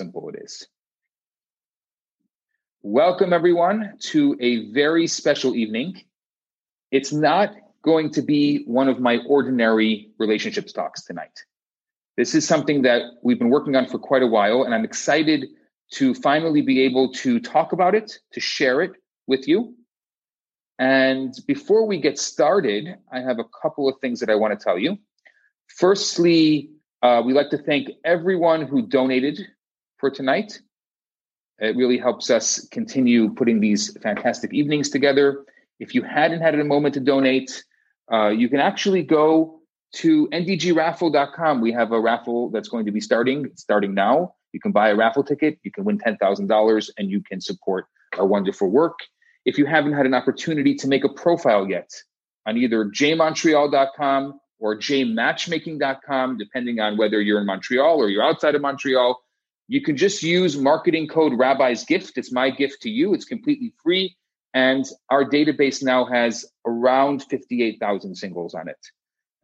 simple it is. Welcome, everyone, to a very special evening. It's not going to be one of my ordinary relationships talks tonight. This is something that we've been working on for quite a while, and I'm excited to finally be able to talk about it, to share it with you. And before we get started, I have a couple of things that I want to tell you. Firstly, uh, we like to thank everyone who donated for tonight. It really helps us continue putting these fantastic evenings together. If you hadn't had a moment to donate, uh, you can actually go to ndgraffle.com. We have a raffle that's going to be starting, starting now. You can buy a raffle ticket, you can win $10,000, and you can support our wonderful work. If you haven't had an opportunity to make a profile yet on either jmontreal.com or jmatchmaking.com, depending on whether you're in Montreal or you're outside of Montreal, you can just use marketing code Rabbi's Gift. It's my gift to you. It's completely free. And our database now has around 58,000 singles on it.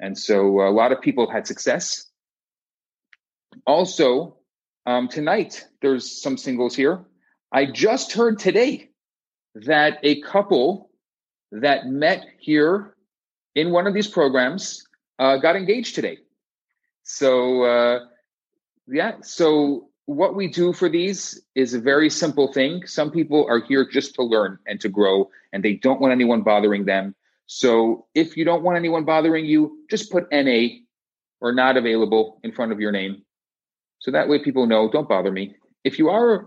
And so a lot of people have had success. Also, um, tonight, there's some singles here. I just heard today that a couple that met here in one of these programs uh, got engaged today. So, uh, yeah, so what we do for these is a very simple thing. Some people are here just to learn and to grow, and they don't want anyone bothering them. So if you don't want anyone bothering you, just put NA or not available in front of your name. So that way people know, don't bother me. If you are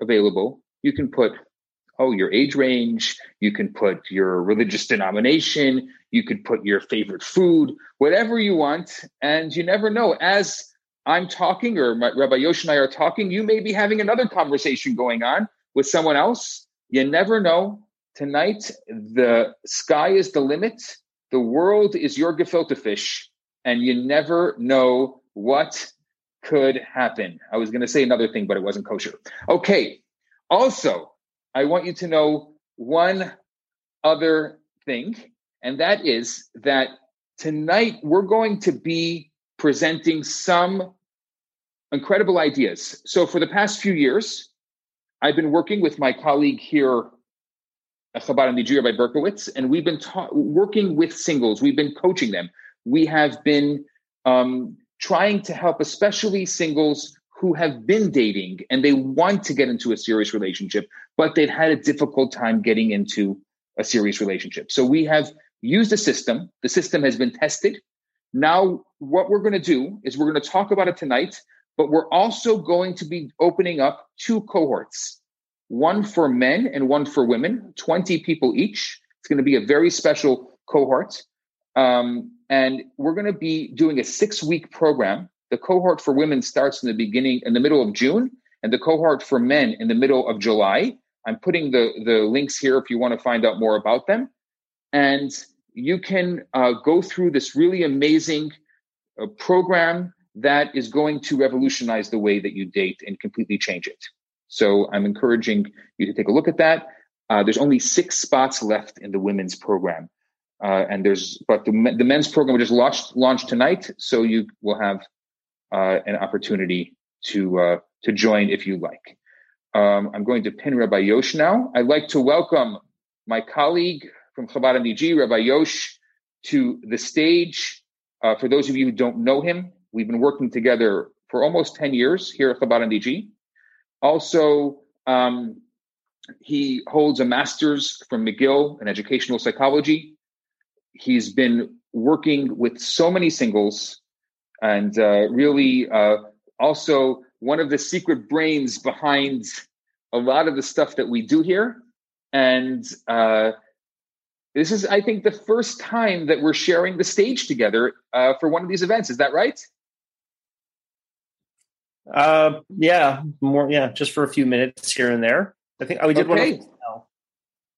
available, you can put, oh, your age range, you can put your religious denomination, you could put your favorite food, whatever you want. And you never know. As I'm talking or my, Rabbi Yosh and I are talking, you may be having another conversation going on with someone else. You never know. Tonight, the sky is the limit. The world is your gefilte fish, and you never know what could happen. I was going to say another thing, but it wasn't kosher. Okay. Also, I want you to know one other thing, and that is that tonight we're going to be presenting some incredible ideas. So, for the past few years, I've been working with my colleague here Chabad and Nigeria by Berkowicz, and we've been ta- working with singles. We've been coaching them. We have been um, trying to help, especially singles who have been dating and they want to get into a serious relationship, but they've had a difficult time getting into a serious relationship. So we have used a system. The system has been tested. Now, what we're going to do is we're going to talk about it tonight, but we're also going to be opening up two cohorts one for men and one for women, 20 people each. It's going to be a very special cohort. Um, and we're going to be doing a six week program. The cohort for women starts in the beginning, in the middle of June, and the cohort for men in the middle of July. I'm putting the, the links here if you want to find out more about them. And you can uh, go through this really amazing uh, program that is going to revolutionize the way that you date and completely change it. So I'm encouraging you to take a look at that. Uh, there's only six spots left in the women's program. Uh, and there's, but the, the men's program just launched, launched tonight. So you will have uh, an opportunity to, uh, to join if you like. Um, I'm going to pin Rabbi Yosh now. I'd like to welcome my colleague from Chabad NDG, Rabbi Yosh, to the stage. Uh, for those of you who don't know him, we've been working together for almost 10 years here at Chabad NDG. Also, um, he holds a master's from McGill in educational psychology. He's been working with so many singles and uh, really uh, also one of the secret brains behind a lot of the stuff that we do here. And uh, this is, I think, the first time that we're sharing the stage together uh, for one of these events. Is that right? Uh, yeah, more. Yeah, just for a few minutes here and there. I think oh, we did okay. one.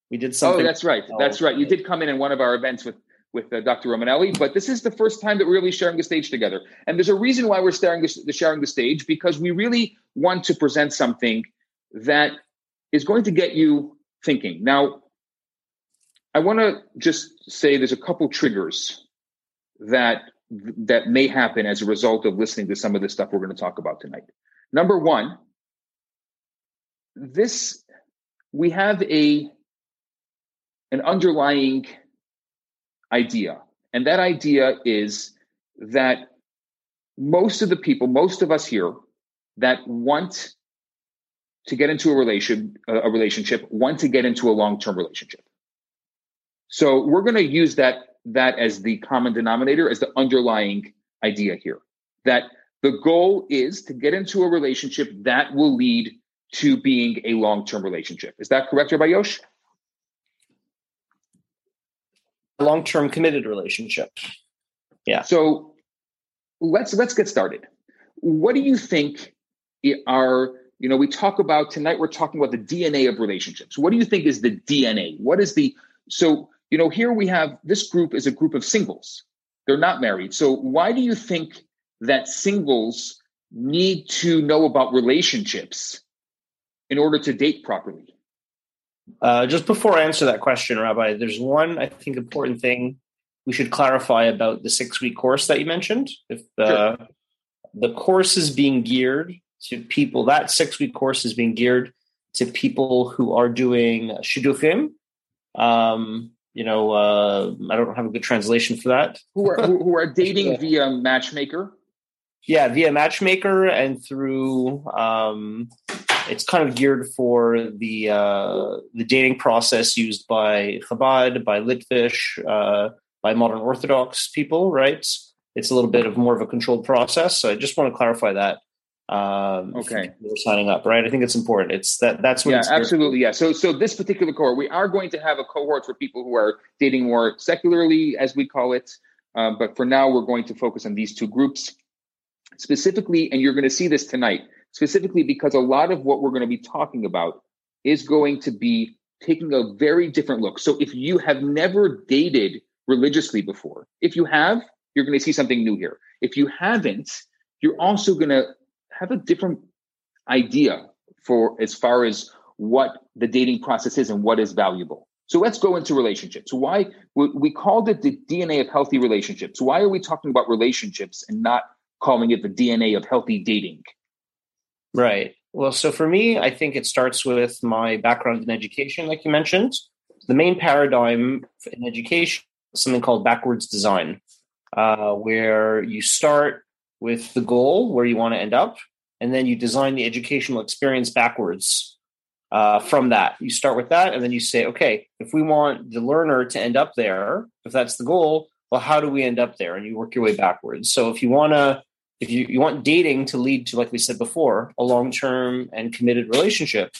We did something. Oh, that's right. That's right. You did come in in one of our events with with uh, Dr. Romanelli, but this is the first time that we're really sharing the stage together. And there's a reason why we're sharing the, sharing the stage because we really want to present something that is going to get you thinking. Now, I want to just say there's a couple triggers that that may happen as a result of listening to some of the stuff we're going to talk about tonight. Number one this we have a an underlying idea and that idea is that most of the people most of us here that want to get into a relation a relationship want to get into a long-term relationship so we're going to use that that as the common denominator as the underlying idea here that the goal is to get into a relationship that will lead to being a long-term relationship. Is that correct Rabbi Yosh? long-term committed relationship. Yeah. So let's let's get started. What do you think are you know we talk about tonight we're talking about the dna of relationships. What do you think is the dna what is the so you know here we have this group is a group of singles they're not married so why do you think that singles need to know about relationships in order to date properly uh, just before i answer that question rabbi there's one i think important thing we should clarify about the six week course that you mentioned if uh, sure. the course is being geared to people. That six week course is being geared to people who are doing shidduchim. Um, you know, uh, I don't have a good translation for that. Who are who, who are dating yeah. via Matchmaker? Yeah, via Matchmaker and through. Um, it's kind of geared for the uh, the dating process used by Chabad, by Litvish, uh, by modern Orthodox people. Right? It's a little bit of more of a controlled process. So I just want to clarify that um, okay, we're signing up, right? I think it's important. It's that that's what. Yeah, absolutely. Yeah. So so this particular cohort, we are going to have a cohort for people who are dating more secularly, as we call it. Um, but for now, we're going to focus on these two groups specifically, and you're going to see this tonight specifically because a lot of what we're going to be talking about is going to be taking a very different look. So if you have never dated religiously before, if you have, you're going to see something new here. If you haven't, you're also going to have a different idea for as far as what the dating process is and what is valuable. So let's go into relationships. Why we called it the DNA of healthy relationships. Why are we talking about relationships and not calling it the DNA of healthy dating? Right. Well, so for me, I think it starts with my background in education, like you mentioned. The main paradigm in education something called backwards design, uh, where you start with the goal where you want to end up, and then you design the educational experience backwards uh, from that. You start with that, and then you say, okay, if we want the learner to end up there, if that's the goal, well, how do we end up there? And you work your way backwards. So if you want to, if you, you want dating to lead to, like we said before, a long term and committed relationship.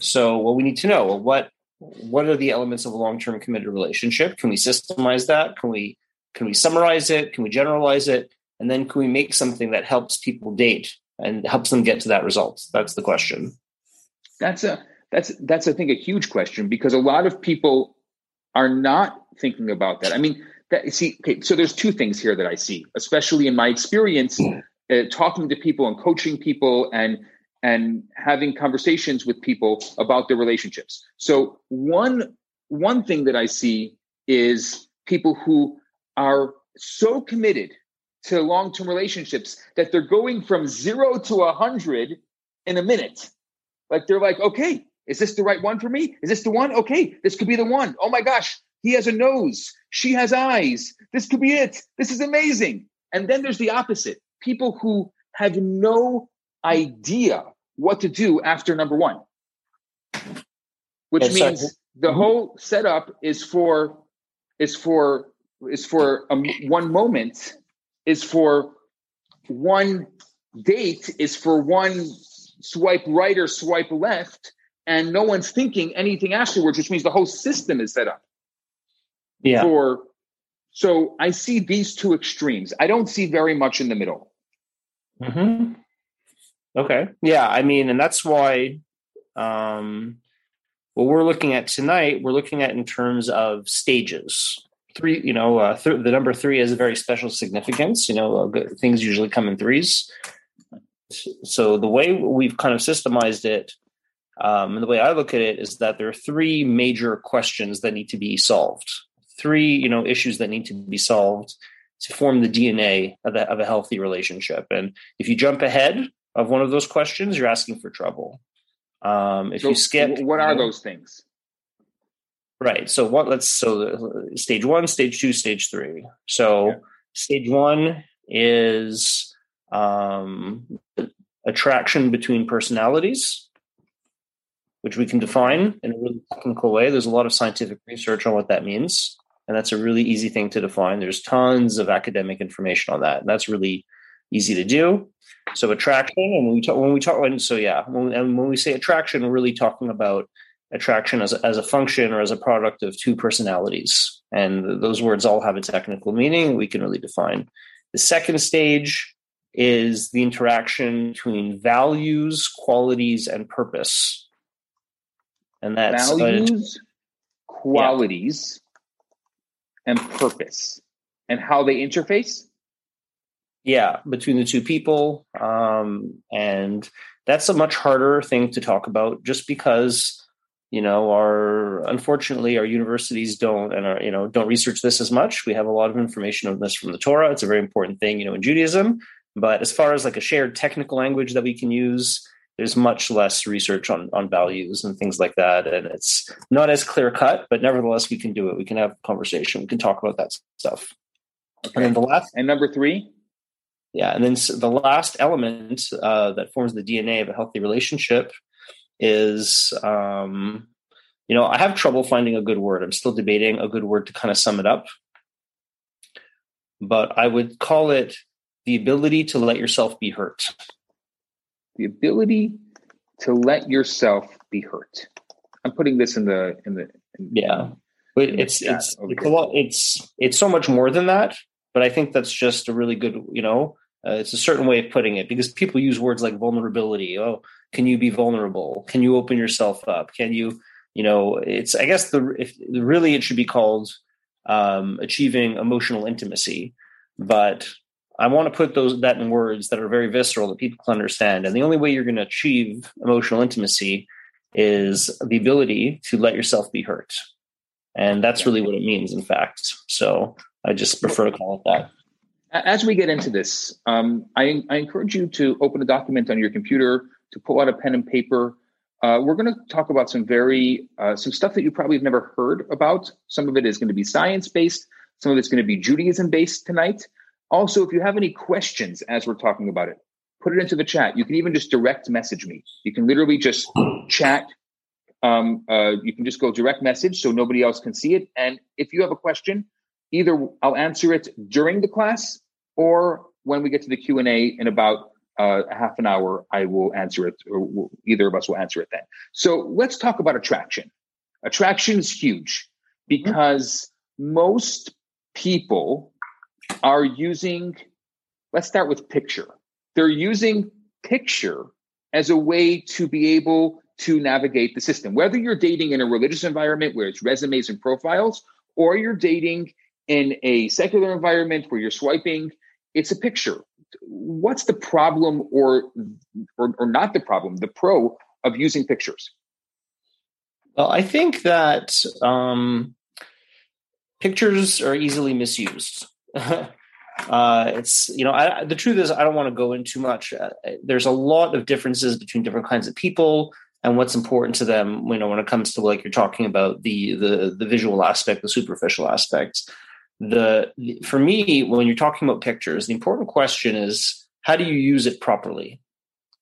So what we need to know, well, what what are the elements of a long term committed relationship? Can we systemize that? Can we can we summarize it? Can we generalize it? And then can we make something that helps people date and helps them get to that result? That's the question. That's a that's that's I think a huge question because a lot of people are not thinking about that. I mean, that see, okay, so there's two things here that I see, especially in my experience uh, talking to people and coaching people and and having conversations with people about their relationships. So one one thing that I see is people who are so committed to long term relationships that they're going from zero to a hundred in a minute. Like they're like, okay, is this the right one for me? Is this the one? Okay, this could be the one. Oh my gosh, he has a nose. She has eyes. This could be it. This is amazing. And then there's the opposite people who have no idea what to do after number one, which means the mm-hmm. whole setup is for is for is for a, one moment is for one date is for one swipe right or swipe left and no one's thinking anything afterwards which means the whole system is set up. Yeah. For so i see these two extremes. I don't see very much in the middle. Hmm okay. Yeah i mean and that's why um what we're looking at tonight we're looking at in terms of stages three you know uh, th- the number three has a very special significance you know uh, things usually come in threes. So the way we've kind of systemized it um, and the way i look at it is that there are three major questions that need to be solved. Three you know issues that need to be solved to form the dna of, the, of a healthy relationship. And if you jump ahead of one of those questions you're asking for trouble. Um, if so you skip, what are those things? Right. So what? Let's so stage one, stage two, stage three. So yeah. stage one is um, attraction between personalities, which we can define in a really technical way. There's a lot of scientific research on what that means, and that's a really easy thing to define. There's tons of academic information on that, and that's really easy to do. So attraction, and when we talk, when we talk, so yeah, when, and when we say attraction, we're really talking about attraction as a, as a function or as a product of two personalities, and those words all have a technical meaning. We can really define. The second stage is the interaction between values, qualities, and purpose, and that's values, qualities, yeah. and purpose, and how they interface? Yeah between the two people. Um, and that's a much harder thing to talk about just because you know our unfortunately our universities don't and our you know don't research this as much. We have a lot of information on this from the torah. It's a very important thing you know in judaism. But as far as like a shared technical language that we can use there's much less research on on values and things like that. And it's not as clear cut but nevertheless we can do it. We can have a conversation. We can talk about that stuff. Okay. and then the last and number three? Yeah, and then the last element uh, that forms the DNA of a healthy relationship is, um, you know, I have trouble finding a good word. I'm still debating a good word to kind of sum it up, but I would call it the ability to let yourself be hurt. The ability to let yourself be hurt. I'm putting this in the in the in, yeah. But it's it's it's a lot. It's it's so much more than that. But I think that's just a really good, you know, uh, it's a certain way of putting it because people use words like vulnerability. Oh, can you be vulnerable? Can you open yourself up? Can you, you know, it's, I guess the, if really it should be called um, achieving emotional intimacy. But I want to put those, that in words that are very visceral that people can understand. And the only way you're going to achieve emotional intimacy is the ability to let yourself be hurt. And that's really what it means, in fact. So I just prefer to call it that. As we get into this, um, I, I, encourage you to open a document on your computer, to pull out a pen and paper. Uh, we're going to talk about some very uh, some stuff that you probably have never heard about. Some of it is going to be science based. Some of it's going to be Judaism based tonight. Also, if you have any questions as we're talking about it, put it into the chat. You can even just direct message me. You can literally just chat. Um, uh, you can just go direct message so nobody else can see it. And if you have a question, either I'll answer it during the class or when we get to the Q&A in about uh, a half an hour, I will answer it, or we'll, either of us will answer it then. So let's talk about attraction. Attraction is huge because mm-hmm. most people are using, let's start with picture. They're using picture as a way to be able to navigate the system. Whether you're dating in a religious environment where it's resumes and profiles, or you're dating in a secular environment where you're swiping, it's a picture. What's the problem or, or, or not the problem, the pro of using pictures? Well, I think that um, pictures are easily misused. uh, it's you know I, the truth is I don't want to go into much. Uh, there's a lot of differences between different kinds of people and what's important to them. You know when it comes to like you're talking about the the the visual aspect, the superficial aspects the for me when you're talking about pictures the important question is how do you use it properly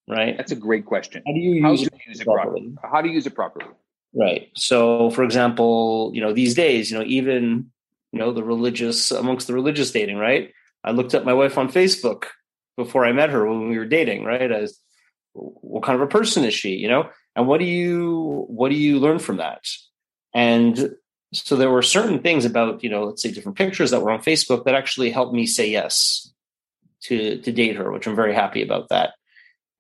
right? That's a great question. How do you use, it, use it properly? properly? how do you use it properly? Right. So for example you know these days you know even you know the religious amongst the religious dating right? I looked up my wife on facebook before i met her when we were dating right? As what kind of a person is she you know? And what do you what do you learn from that? And so there were certain things about you know let's say different pictures that were on facebook that actually helped me say yes to to date her which i'm very happy about that.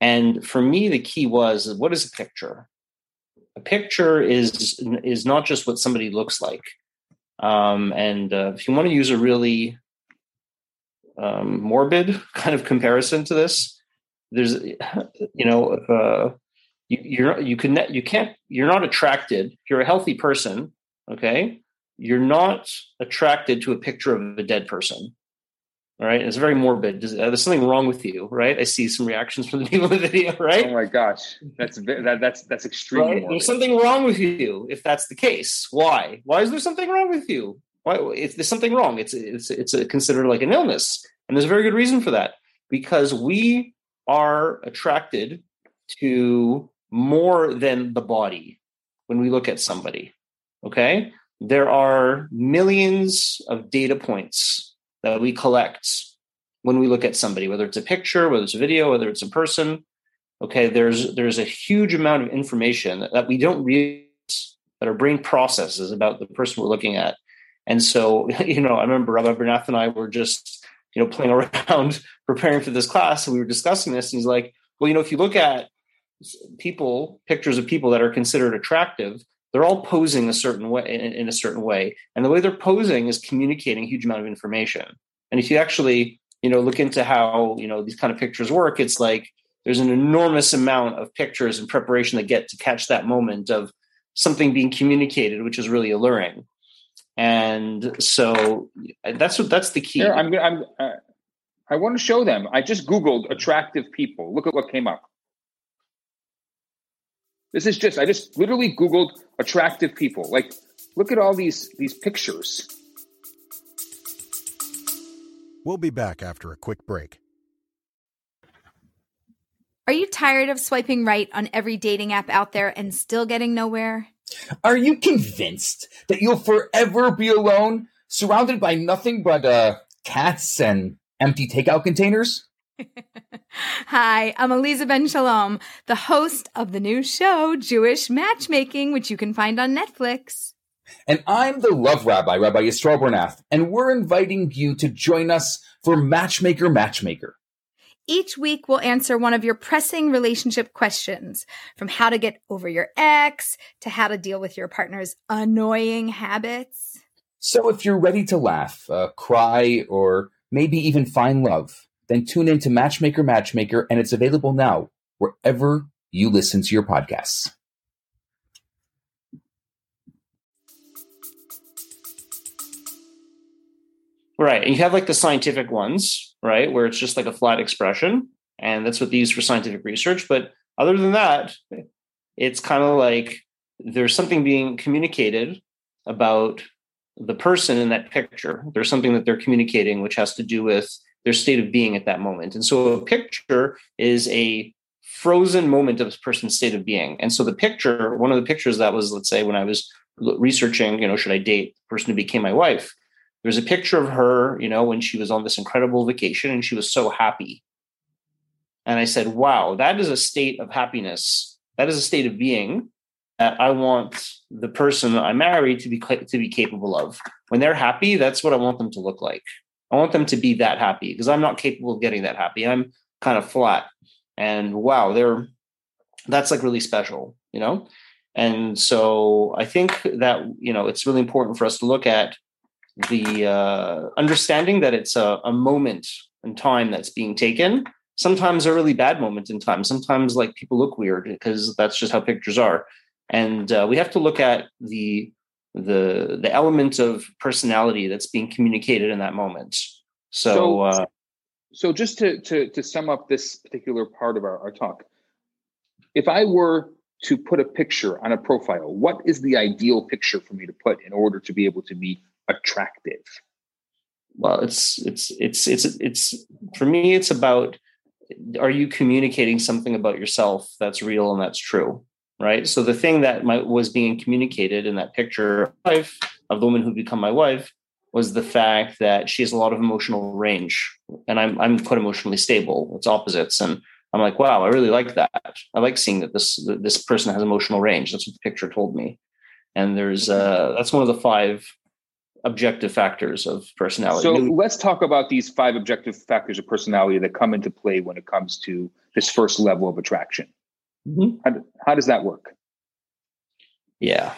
And for me the key was what is a picture? A picture is is not just what somebody looks like. Um, and uh, if you want to use a really um, morbid kind of comparison to this there's you know uh, you, you're you can you can't you're not attracted. If you're a healthy person okay, you're not attracted to a picture of a dead person. All right, it's very morbid. There's, uh, there's something wrong with you, right? I see some reactions from the people in the video, right? Oh my gosh, that's that, that's that's extremely. Right? There's something wrong with you if that's the case. Why? Why is there something wrong with you? Why? If there's something wrong, it's it's it's a, considered like an illness, and there's a very good reason for that because we are attracted to more than the body when we look at somebody. Okay, there are millions of data points that we collect when we look at somebody, whether it's a picture, whether it's a video, whether it's a person. Okay, there's there's a huge amount of information that we don't realize that our brain processes about the person we're looking at. And so, you know, I remember Rabbi Bernath and I were just, you know, playing around preparing for this class, and we were discussing this, and he's like, "Well, you know, if you look at people, pictures of people that are considered attractive, they're all posing a certain way in, in, a certain way. And the way they're posing is communicating a huge amount of information. And if you actually you know look into how you know these kind of pictures work it's like there's an enormous amount of pictures and preparation that get to catch that moment of something being communicated which is really alluring. And so that's what that's the key. I'm i'm uh, i want to show them. I just googled attractive people. Look at what came up this is just I just literally Googled attractive people. Like, look at all these these pictures. We'll be back after a quick break. Are you tired of swiping right on every dating app out there and still getting nowhere? Are you convinced that you'll forever be alone, surrounded by nothing but uh, cats and empty takeout containers? Hi, I'm Aliza Ben Shalom, the host of the new show, Jewish Matchmaking, which you can find on Netflix. And I'm the love rabbi, Rabbi Yisroel Bernath, and we're inviting you to join us for Matchmaker Matchmaker. Each week, we'll answer one of your pressing relationship questions from how to get over your ex to how to deal with your partner's annoying habits. So if you're ready to laugh, uh, cry, or maybe even find love, then tune in to Matchmaker Matchmaker, and it's available now wherever you listen to your podcasts. Right. And you have like the scientific ones, right, where it's just like a flat expression. And that's what they use for scientific research. But other than that, it's kind of like there's something being communicated about the person in that picture. There's something that they're communicating, which has to do with their state of being at that moment. And so a picture is a frozen moment of a person's state of being. And so the picture, one of the pictures that was, let's say, when I was researching, you know, should I date the person who became my wife? There's a picture of her, you know, when she was on this incredible vacation and she was so happy. And I said, wow, that is a state of happiness. That is a state of being that I want the person I married to be to be capable of. When they're happy, that's what I want them to look like. I want them to be that happy because I'm not capable of getting that happy. I'm kind of flat. And wow, they're that's like really special, you know? And so I think that, you know, it's really important for us to look at the uh, understanding that it's a, a moment in time that's being taken. Sometimes a really bad moment in time. Sometimes like people look weird because that's just how pictures are. And uh, we have to look at the the the element of personality that's being communicated in that moment. So, so, uh, so just to, to to sum up this particular part of our, our talk, if I were to put a picture on a profile, what is the ideal picture for me to put in order to be able to be attractive? Well, it's it's it's it's it's for me. It's about are you communicating something about yourself that's real and that's true? Right? So the thing that my, was being communicated in that picture of the woman who become my wife was the fact that she has a lot of emotional range, and I'm I'm quite emotionally stable. It's opposites, and I'm like, wow, I really like that. I like seeing that this this person has emotional range. That's what the picture told me. And there's uh, that's one of the five objective factors of personality. So let's talk about these five objective factors of personality that come into play when it comes to this first level of attraction. Mm-hmm. How, how does that work? Yeah.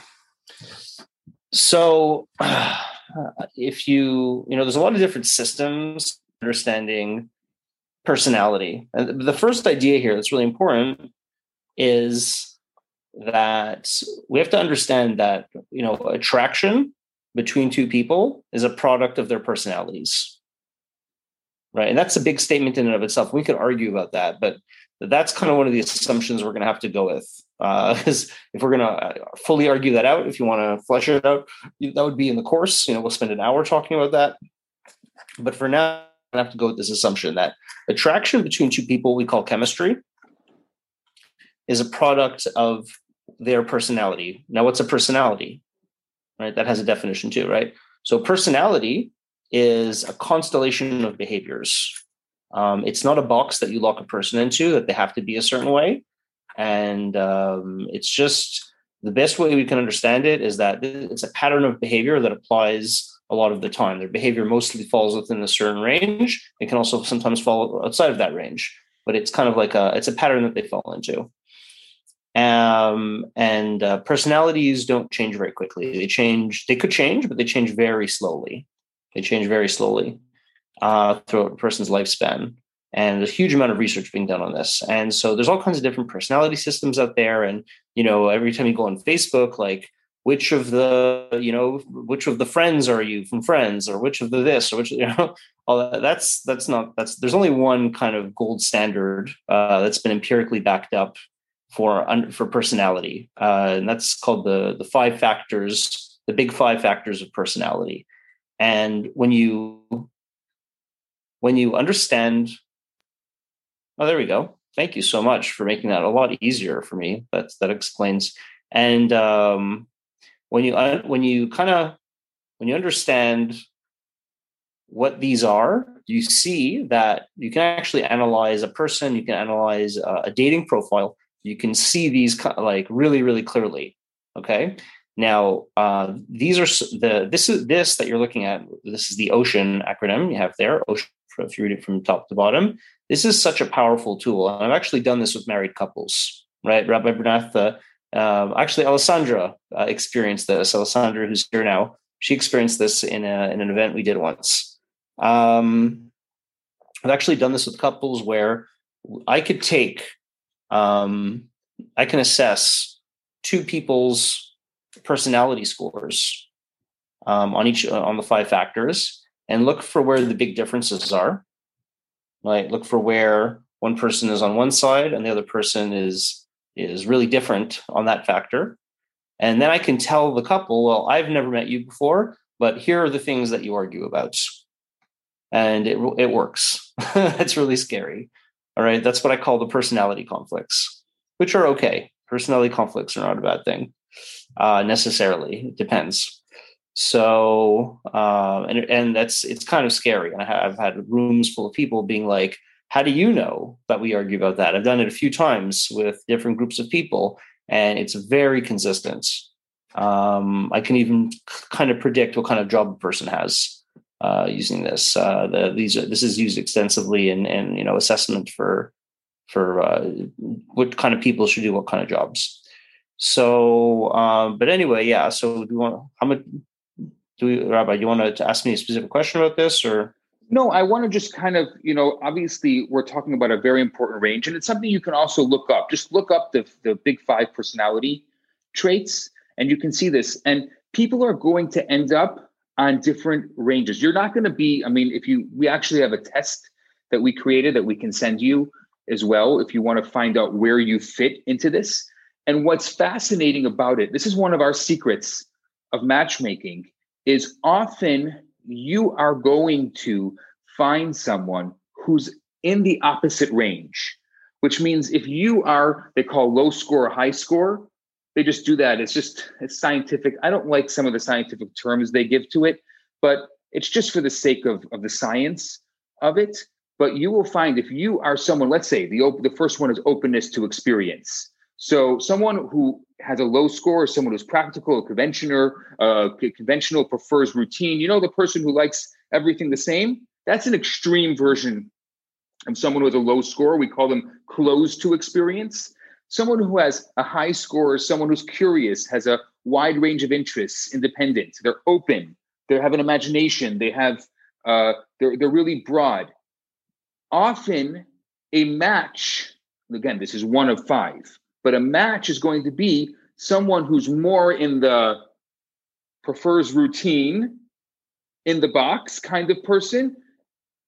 So uh, if you, you know, there's a lot of different systems understanding personality. And the first idea here that's really important is that we have to understand that, you know, attraction between two people is a product of their personalities. right? And that's a big statement in and of itself. We could argue about that, but that's kind of one of the assumptions we're going to have to go with. Because uh, if we're going to uh, fully argue that out, if you want to flesh it out, that would be in the course. You know, we'll spend an hour talking about that. But for now, I have to go with this assumption that attraction between two people we call chemistry is a product of their personality. Now, what's a personality? Right, that has a definition too, right? So, personality is a constellation of behaviors. Um, it's not a box that you lock a person into that they have to be a certain way. And um, it's just the best way we can understand it is that it's a pattern of behavior that applies a lot of the time. Their behavior mostly falls within a certain range. It can also sometimes fall outside of that range, but it's kind of like a it's a pattern that they fall into. Um, and uh, personalities don't change very quickly. They change. They could change, but they change very slowly. They change very slowly uh, throughout a person's lifespan. And there's a huge amount of research being done on this. And so there's all kinds of different personality systems out there. And, you know, every time you go on Facebook, like which of the, you know, which of the friends are you from friends or which of the this or which, you know, all that. That's, that's not, that's, there's only one kind of gold standard uh, that's been empirically backed up for, for personality. Uh, and that's called the, the five factors, the big five factors of personality. And when you when you understand, oh, there we go. Thank you so much for making that a lot easier for me. That that explains. And um, when you when you kind of when you understand what these are, you see that you can actually analyze a person, you can analyze a dating profile, you can see these like really, really clearly. Okay. Now, uh, these are the this is this that you're looking at. This is the Ocean acronym you have there. Ocean, if you read it from top to bottom, this is such a powerful tool. And I've actually done this with married couples, right? Rabbi Bernath, uh, uh, actually Alessandra uh, experienced this. Alessandra, who's here now, she experienced this in, a, in an event we did once. Um, I've actually done this with couples where I could take, um, I can assess two people's personality scores um, on each uh, on the five factors and look for where the big differences are. Right, look for where one person is on one side and the other person is is really different on that factor. And then I can tell the couple, well, I've never met you before, but here are the things that you argue about. And it it works. it's really scary. All right, that's what I call the personality conflicts, which are okay. Personality conflicts are not a bad thing uh, necessarily. It depends. So, uh, and and that's it's kind of scary. And I have, I've had rooms full of people being like, "How do you know that we argue about that?" I've done it a few times with different groups of people, and it's very consistent. Um, I can even kind of predict what kind of job a person has uh, using this. Uh, the, these are, this is used extensively in, in you know assessment for for uh, what kind of people should do what kind of jobs. So, um, but anyway, yeah. So, do you want how much? Do we, Rabbi? You want to ask me a specific question about this, or? No, I want to just kind of, you know, obviously we're talking about a very important range, and it's something you can also look up. Just look up the the big five personality traits, and you can see this. And people are going to end up on different ranges. You're not going to be. I mean, if you, we actually have a test that we created that we can send you as well if you want to find out where you fit into this. And what's fascinating about it, this is one of our secrets of matchmaking, is often you are going to find someone who's in the opposite range, which means if you are, they call low score high score, they just do that. It's just it's scientific. I don't like some of the scientific terms they give to it, but it's just for the sake of, of the science of it. But you will find if you are someone, let's say the op- the first one is openness to experience. So someone who has a low score, someone who's practical, a conventional, uh, conventional prefers routine. You know, the person who likes everything the same. That's an extreme version of someone with a low score. We call them closed to experience. Someone who has a high score someone who's curious, has a wide range of interests, independent. They're open. They have an imagination. They have. Uh, they're they're really broad. Often, a match. Again, this is one of five but a match is going to be someone who's more in the prefers routine in the box kind of person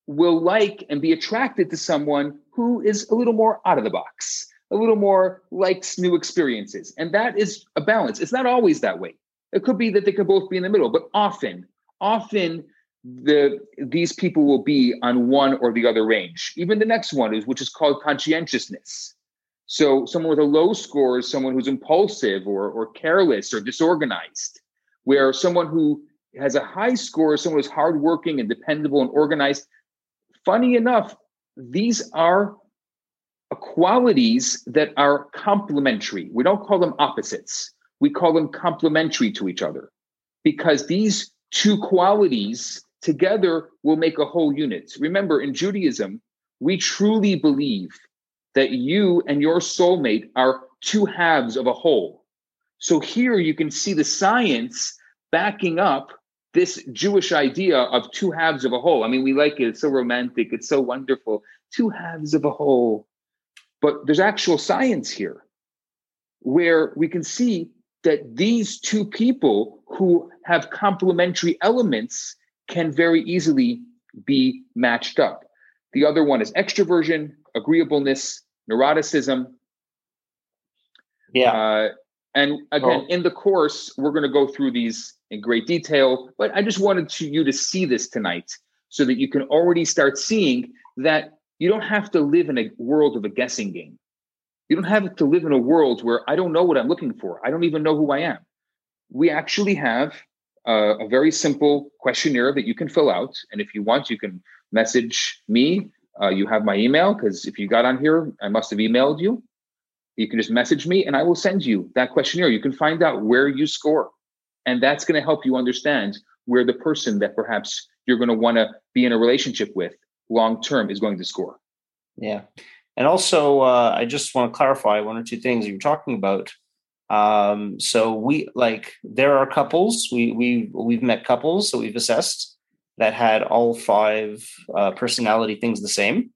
will like and be attracted to someone who is a little more out of the box, a little more likes new experiences. And that is a balance. It's not always that way. It could be that they could both be in the middle, but often, often the these people will be on one or the other range. Even the next one is which is called conscientiousness. So someone with a low score is someone who's impulsive or, or careless or disorganized, where someone who has a high score is someone who's hardworking and dependable and organized. Funny enough, these are qualities that are complementary. We don't call them opposites. We call them complementary to each other because these two qualities together will make a whole unit. Remember, in Judaism, we truly believe that you and your soulmate are two halves of a whole. So here you can see the science backing up this Jewish idea of two halves of a whole. I mean, we like it, it's so romantic, it's so wonderful. Two halves of a whole. But there's actual science here where we can see that these two people who have complementary elements can very easily be matched up. The other one is extroversion, agreeableness, neuroticism. Yeah. Uh, and again, oh. in the course, we're going to go through these in great detail, but I just wanted to, you to see this tonight so that you can already start seeing that you don't have to live in a world of a guessing game. You don't have to live in a world where I don't know what I'm looking for. I don't even know who I am. We actually have a, a very simple questionnaire that you can fill out. And if you want, you can message me. Uh, you have my email because if you got on here, I must have emailed you. You can just message me and I will send you that questionnaire. You can find out where you score. And that's going to help you understand where the person that perhaps you're going to want to be in a relationship with long term is going to score. Yeah. And also, uh, I just want to clarify one or two things you're talking about. Um, so we like there are couples we we we've met couples that we've assessed that had all five uh, personality things the same,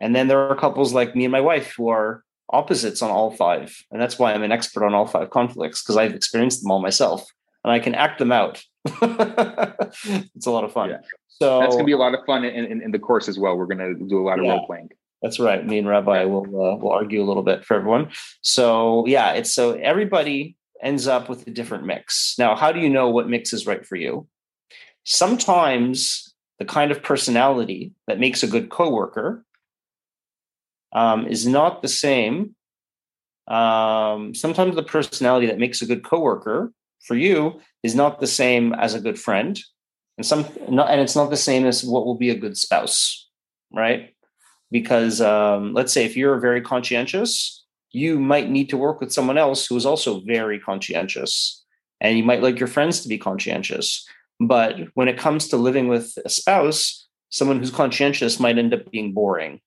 and then there are couples like me and my wife who are opposites on all five, and that's why I'm an expert on all five conflicts because I've experienced them all myself and I can act them out. it's a lot of fun. Yeah. So that's gonna be a lot of fun in, in, in, the course as well. We're gonna do a lot of yeah. role playing. That's right. Me and Rabbi will uh, will argue a little bit for everyone. So yeah, it's so everybody ends up with a different mix. Now, how do you know what mix is right for you? Sometimes the kind of personality that makes a good coworker um, is not the same. Um, sometimes the personality that makes a good coworker for you is not the same as a good friend, and some not, and it's not the same as what will be a good spouse, right? because um, let's say if you're very conscientious you might need to work with someone else who is also very conscientious and you might like your friends to be conscientious but when it comes to living with a spouse someone who's conscientious might end up being boring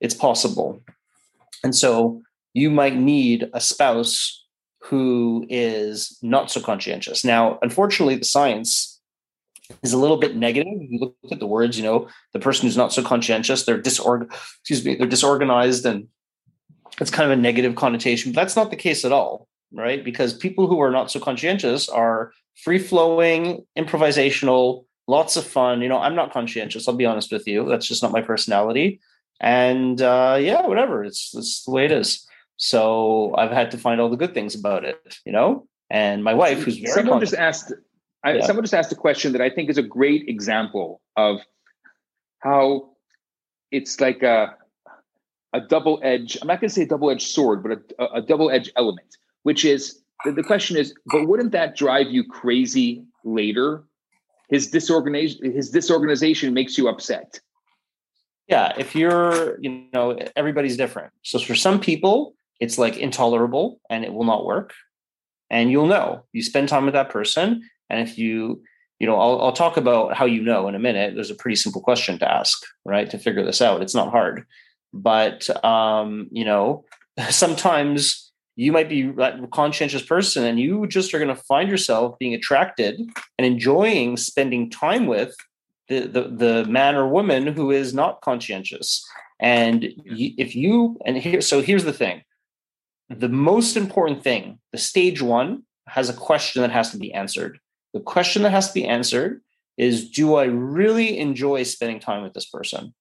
it's possible and so you might need a spouse who is not so conscientious now unfortunately the science is a little bit negative. You look at the words, you know, the person who's not so conscientious, they're disorg excuse me, they're disorganized and it's kind of a negative connotation. But that's not the case at all, right? Because people who are not so conscientious are free flowing, improvisational, lots of fun. You know, I'm not conscientious, I'll be honest with you. That's just not my personality. And uh, yeah, whatever. It's, it's the way it is. So I've had to find all the good things about it, you know? And my wife, who's very someone just asked I, yeah. Someone just asked a question that I think is a great example of how it's like a a double edge. I'm not going to say double edged sword, but a, a double edged element, which is the, the question is, but wouldn't that drive you crazy later? His disorganization, his disorganization makes you upset. Yeah, if you're, you know, everybody's different. So for some people, it's like intolerable and it will not work. And you'll know. You spend time with that person and if you, you know, I'll, I'll talk about how you know in a minute. There's a pretty simple question to ask, right? To figure this out. It's not hard. But, um, you know, sometimes you might be a conscientious person and you just are going to find yourself being attracted and enjoying spending time with the, the, the man or woman who is not conscientious. And if you, and here, so here's the thing the most important thing, the stage one has a question that has to be answered. The question that has to be answered is do I really enjoy spending time with this person?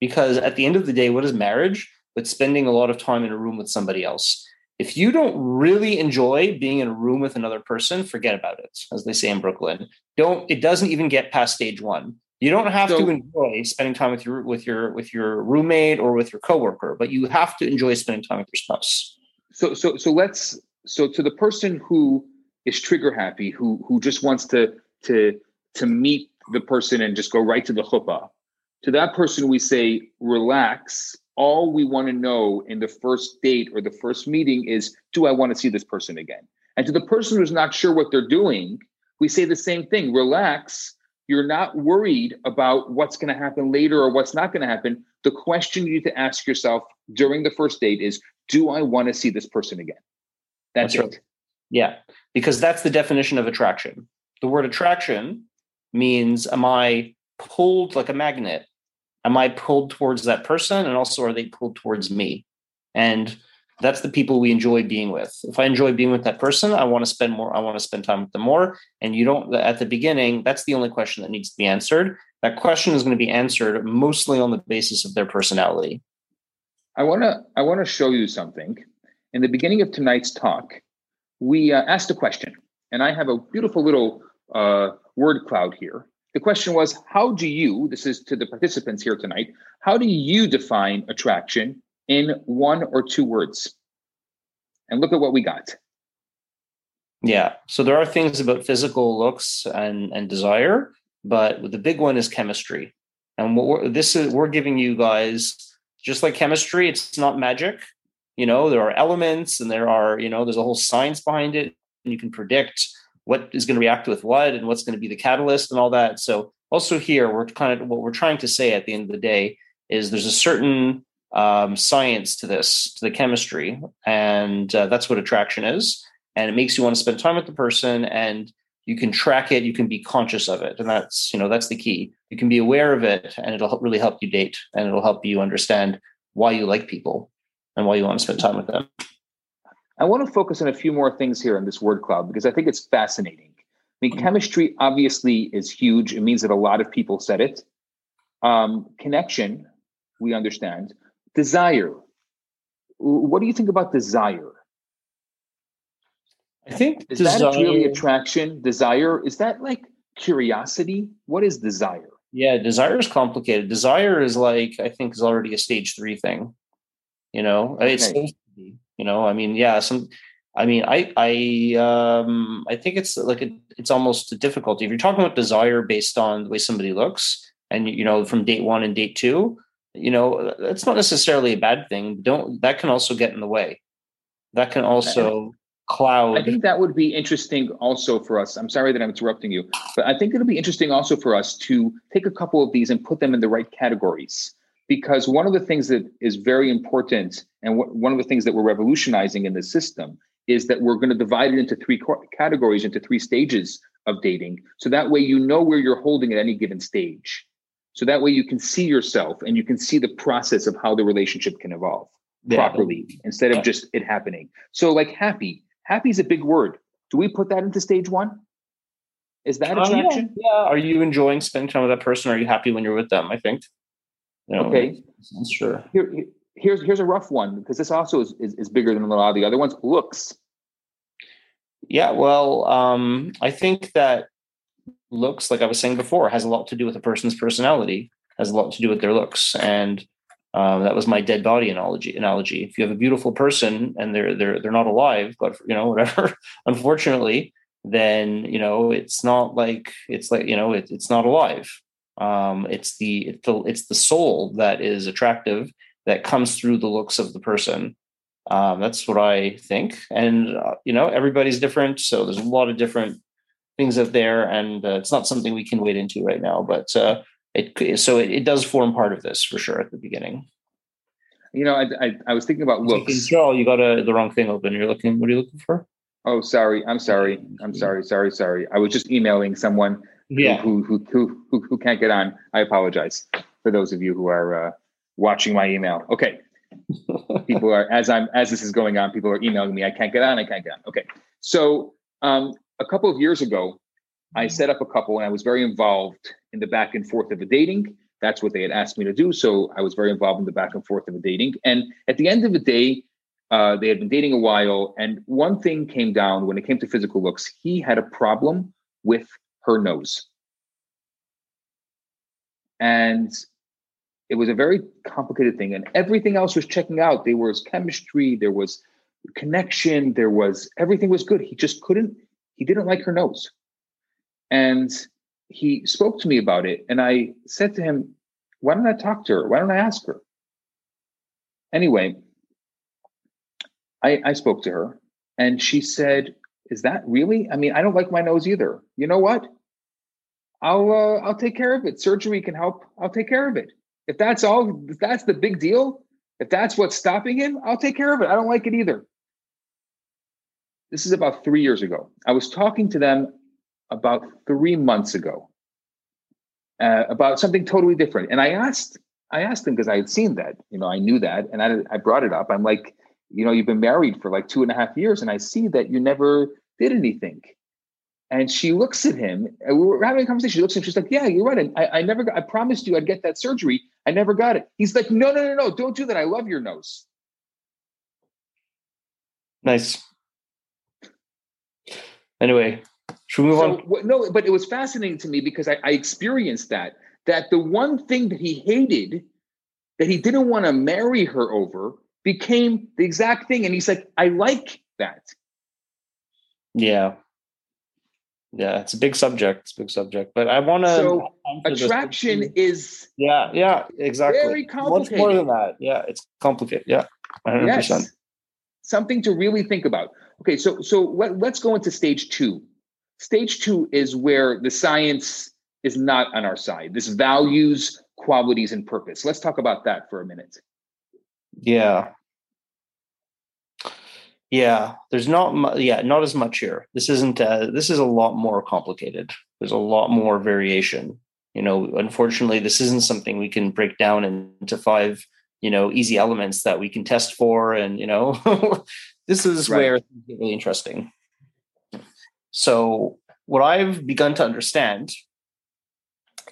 Because at the end of the day, what is marriage? But spending a lot of time in a room with somebody else. If you don't really enjoy being in a room with another person, forget about it, as they say in Brooklyn. Don't it doesn't even get past stage one. You don't have so, to enjoy spending time with your with your with your roommate or with your coworker, but you have to enjoy spending time with your spouse. So so so let's so to the person who is trigger happy, who who just wants to to to meet the person and just go right to the chuppah. To that person, we say, relax. All we want to know in the first date or the first meeting is, do I want to see this person again? And to the person who's not sure what they're doing, we say the same thing relax. You're not worried about what's going to happen later or what's not going to happen. The question you need to ask yourself during the first date is, do I want to see this person again? That's, that's it. Right. Yeah, because that's the definition of attraction. The word attraction means am I pulled like a magnet? Am I pulled towards that person? And also, are they pulled towards me? And that's the people we enjoy being with. If I enjoy being with that person, I want to spend more, I want to spend time with them more. And you don't, at the beginning, that's the only question that needs to be answered. That question is going to be answered mostly on the basis of their personality. I want to, I want to show you something. In the beginning of tonight's talk, we uh, asked a question, and I have a beautiful little uh, word cloud here. The question was, how do you, this is to the participants here tonight, how do you define attraction in one or two words? And look at what we got. Yeah. So there are things about physical looks and, and desire, but the big one is chemistry. And what we're, this is, we're giving you guys, just like chemistry, it's not magic. You know, there are elements and there are, you know, there's a whole science behind it. And you can predict what is going to react with what and what's going to be the catalyst and all that. So also here, we're kind of what we're trying to say at the end of the day is there's a certain um, science to this, to the chemistry, and uh, that's what attraction is. And it makes you want to spend time with the person, and you can track it. You can be conscious of it, and that's you know that's the key. You can be aware of it, and it'll really help you date, and it'll help you understand why you like people and why you want to spend time with them. I want to focus on a few more things here in this word cloud because I think it's fascinating. I mean, mm-hmm. chemistry obviously is huge. It means that a lot of people said it. Um, connection, we understand. Desire. What do you think about desire? I think is desire, that really attraction? Desire is that like curiosity? What is desire? Yeah, desire is complicated. Desire is like I think is already a stage three thing. You know, okay. it's you know, I mean, yeah, some. I mean, I I um I think it's like a, it's almost a difficulty if you're talking about desire based on the way somebody looks, and you know, from date one and date two, you know, that's not necessarily a bad thing. Don't that can also get in the way. That can also cloud. I think that would be interesting also for us. I'm sorry that I'm interrupting you, but I think it'll be interesting also for us to take a couple of these and put them in the right categories because one of the things that is very important and one of the things that we're revolutionizing in the system is that we're going to divide it into three categories into three stages of dating so that way you know where you're holding at any given stage so that way you can see yourself and you can see the process of how the relationship can evolve yeah. properly instead of yeah. just it happening so like happy happy is a big word do we put that into stage one is that attraction? Yeah, yeah. Are you enjoying spending time with that person? Are you happy when you're with them? I think. You know, okay. Sure. Here, here's here's a rough one because this also is, is, is bigger than a lot of the other ones. Looks. Yeah, well, um, I think that looks, like I was saying before, has a lot to do with a person's personality, has a lot to do with their looks, and um, that was my dead body analogy. Analogy: if you have a beautiful person and they're they're they're not alive, but you know whatever, unfortunately, then you know it's not like it's like you know it, it's not alive. Um, it's the it's the it's the soul that is attractive that comes through the looks of the person. Um, that's what I think, and uh, you know everybody's different, so there's a lot of different things out there, and uh, it's not something we can wade into right now. But uh, it so it, it, does form part of this for sure at the beginning. You know, I I, I was thinking about looks. Charles, you got a, the wrong thing open. You're looking. What are you looking for? Oh, sorry. I'm sorry. I'm sorry. Sorry. Sorry. I was just emailing someone yeah. who, who, who, who, who can't get on. I apologize for those of you who are uh, watching my email. Okay. people are, as I'm, as this is going on, people are emailing me. I can't get on. I can't get on. Okay. So um, a couple of years ago, I set up a couple and I was very involved in the back and forth of the dating. That's what they had asked me to do. So I was very involved in the back and forth of the dating. And at the end of the day, uh, they had been dating a while. And one thing came down when it came to physical looks, he had a problem with her nose. And it was a very complicated thing. And everything else was checking out. There was chemistry, there was connection, there was everything was good. He just couldn't, he didn't like her nose. And he spoke to me about it. And I said to him, Why don't I talk to her? Why don't I ask her? Anyway, I, I spoke to her and she said, Is that really? I mean, I don't like my nose either. You know what? I'll uh, I'll take care of it. Surgery can help. I'll take care of it. If that's all, if that's the big deal, if that's what's stopping him, I'll take care of it. I don't like it either. This is about three years ago. I was talking to them about three months ago uh, about something totally different. And I asked, I asked them because I had seen that, you know, I knew that, and I, I brought it up. I'm like, you know, you've been married for like two and a half years, and I see that you never did anything. And she looks at him, and we were having a conversation. She looks at him, she's like, Yeah, you're right. I, I never got, I promised you I'd get that surgery. I never got it. He's like, No, no, no, no, don't do that. I love your nose. Nice. Anyway, should we move so, on? No, but it was fascinating to me because I, I experienced that. That the one thing that he hated, that he didn't want to marry her over, became the exact thing. And he's like, I like that. Yeah. Yeah, it's a big subject. It's a big subject. But I want to. So attraction is. Yeah, yeah, exactly. Very complicated. Much more than that. Yeah, it's complicated. Yeah, 100%. Yes. Something to really think about. Okay, so so let, let's go into stage two. Stage two is where the science is not on our side. This values, qualities, and purpose. Let's talk about that for a minute. Yeah. Yeah, there's not mu- yeah, not as much here. This isn't uh, this is a lot more complicated. There's a lot more variation. You know, unfortunately, this isn't something we can break down into five, you know, easy elements that we can test for and, you know, this is Right. where things get really interesting. So, what I've begun to understand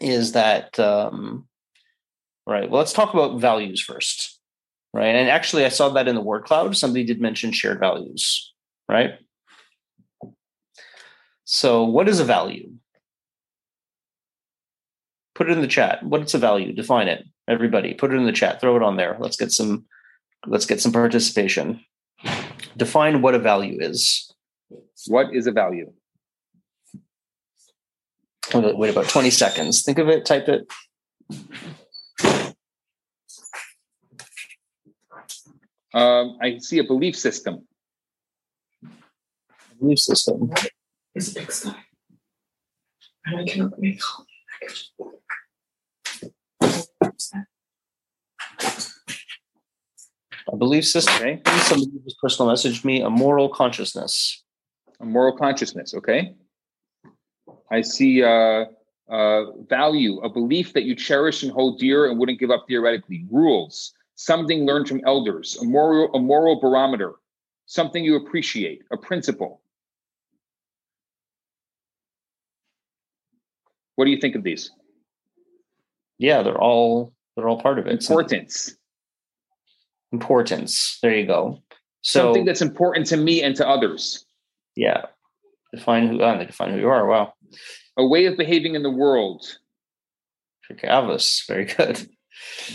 is that um right, well, let's talk about values first right? And actually, I saw that in the word cloud. Somebody did mention shared values, right? So, what is a value? Put it in the chat. What's a value? Define it. Everybody, put it in the chat. Throw it on there. Let's get some. Let's get some participation. Define what a value is. What is a value? Wait about twenty seconds. Think of it. Type it. Um, I see a belief system. Belief system. is a pigsty. And I cannot make A belief system. Okay, Somebody just personal messaged me. A moral consciousness. a moral consciousness. Okay, I see uh, uh, value, a belief that you cherish and hold dear and wouldn't give up theoretically. Rules, something learned from elders. A moral, a moral barometer, something you appreciate. A principle. What do you think of these? Yeah, they're all they're all part of it. Importance, importance. There you go. So something that's important to me and to others. yeah, define who uh, define who you are. Wow, A way of behaving in the world. Avos, very good.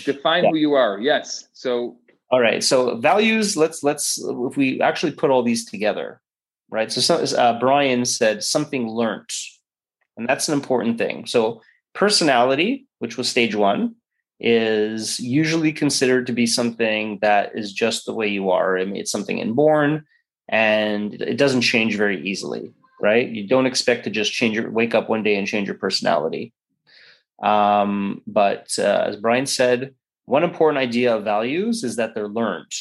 Define Yeah. who you are. Yes. So All right, so values. Let's let's if we actually put all these together, right? So, so uh, Brian said something learnt, and that's an important thing. So personality, which was stage one, is usually considered to be something that is just the way you are. I mean, it's something inborn, and it doesn't change very easily, right? You don't expect to just change your wake up one day and change your personality. Um, but uh, as Brian said, one important idea of values is that they're learned.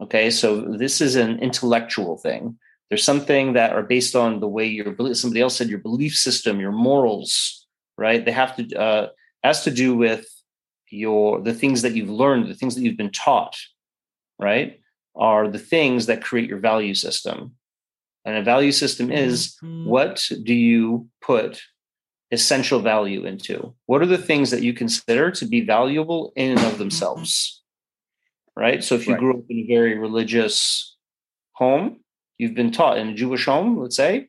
Okay, so this is an intellectual thing. There's something that are based on the way your. Somebody else said your belief system, your morals, right? They have to uh, has to do with your the things that you've learned, the things that you've been taught, right? Are the things that create your value system. And a value system is what do you put essential value into? What are the things that you consider to be valuable in and of themselves? Right. So if you Right. grew up in a very religious home, you've been taught in a Jewish home, let's say,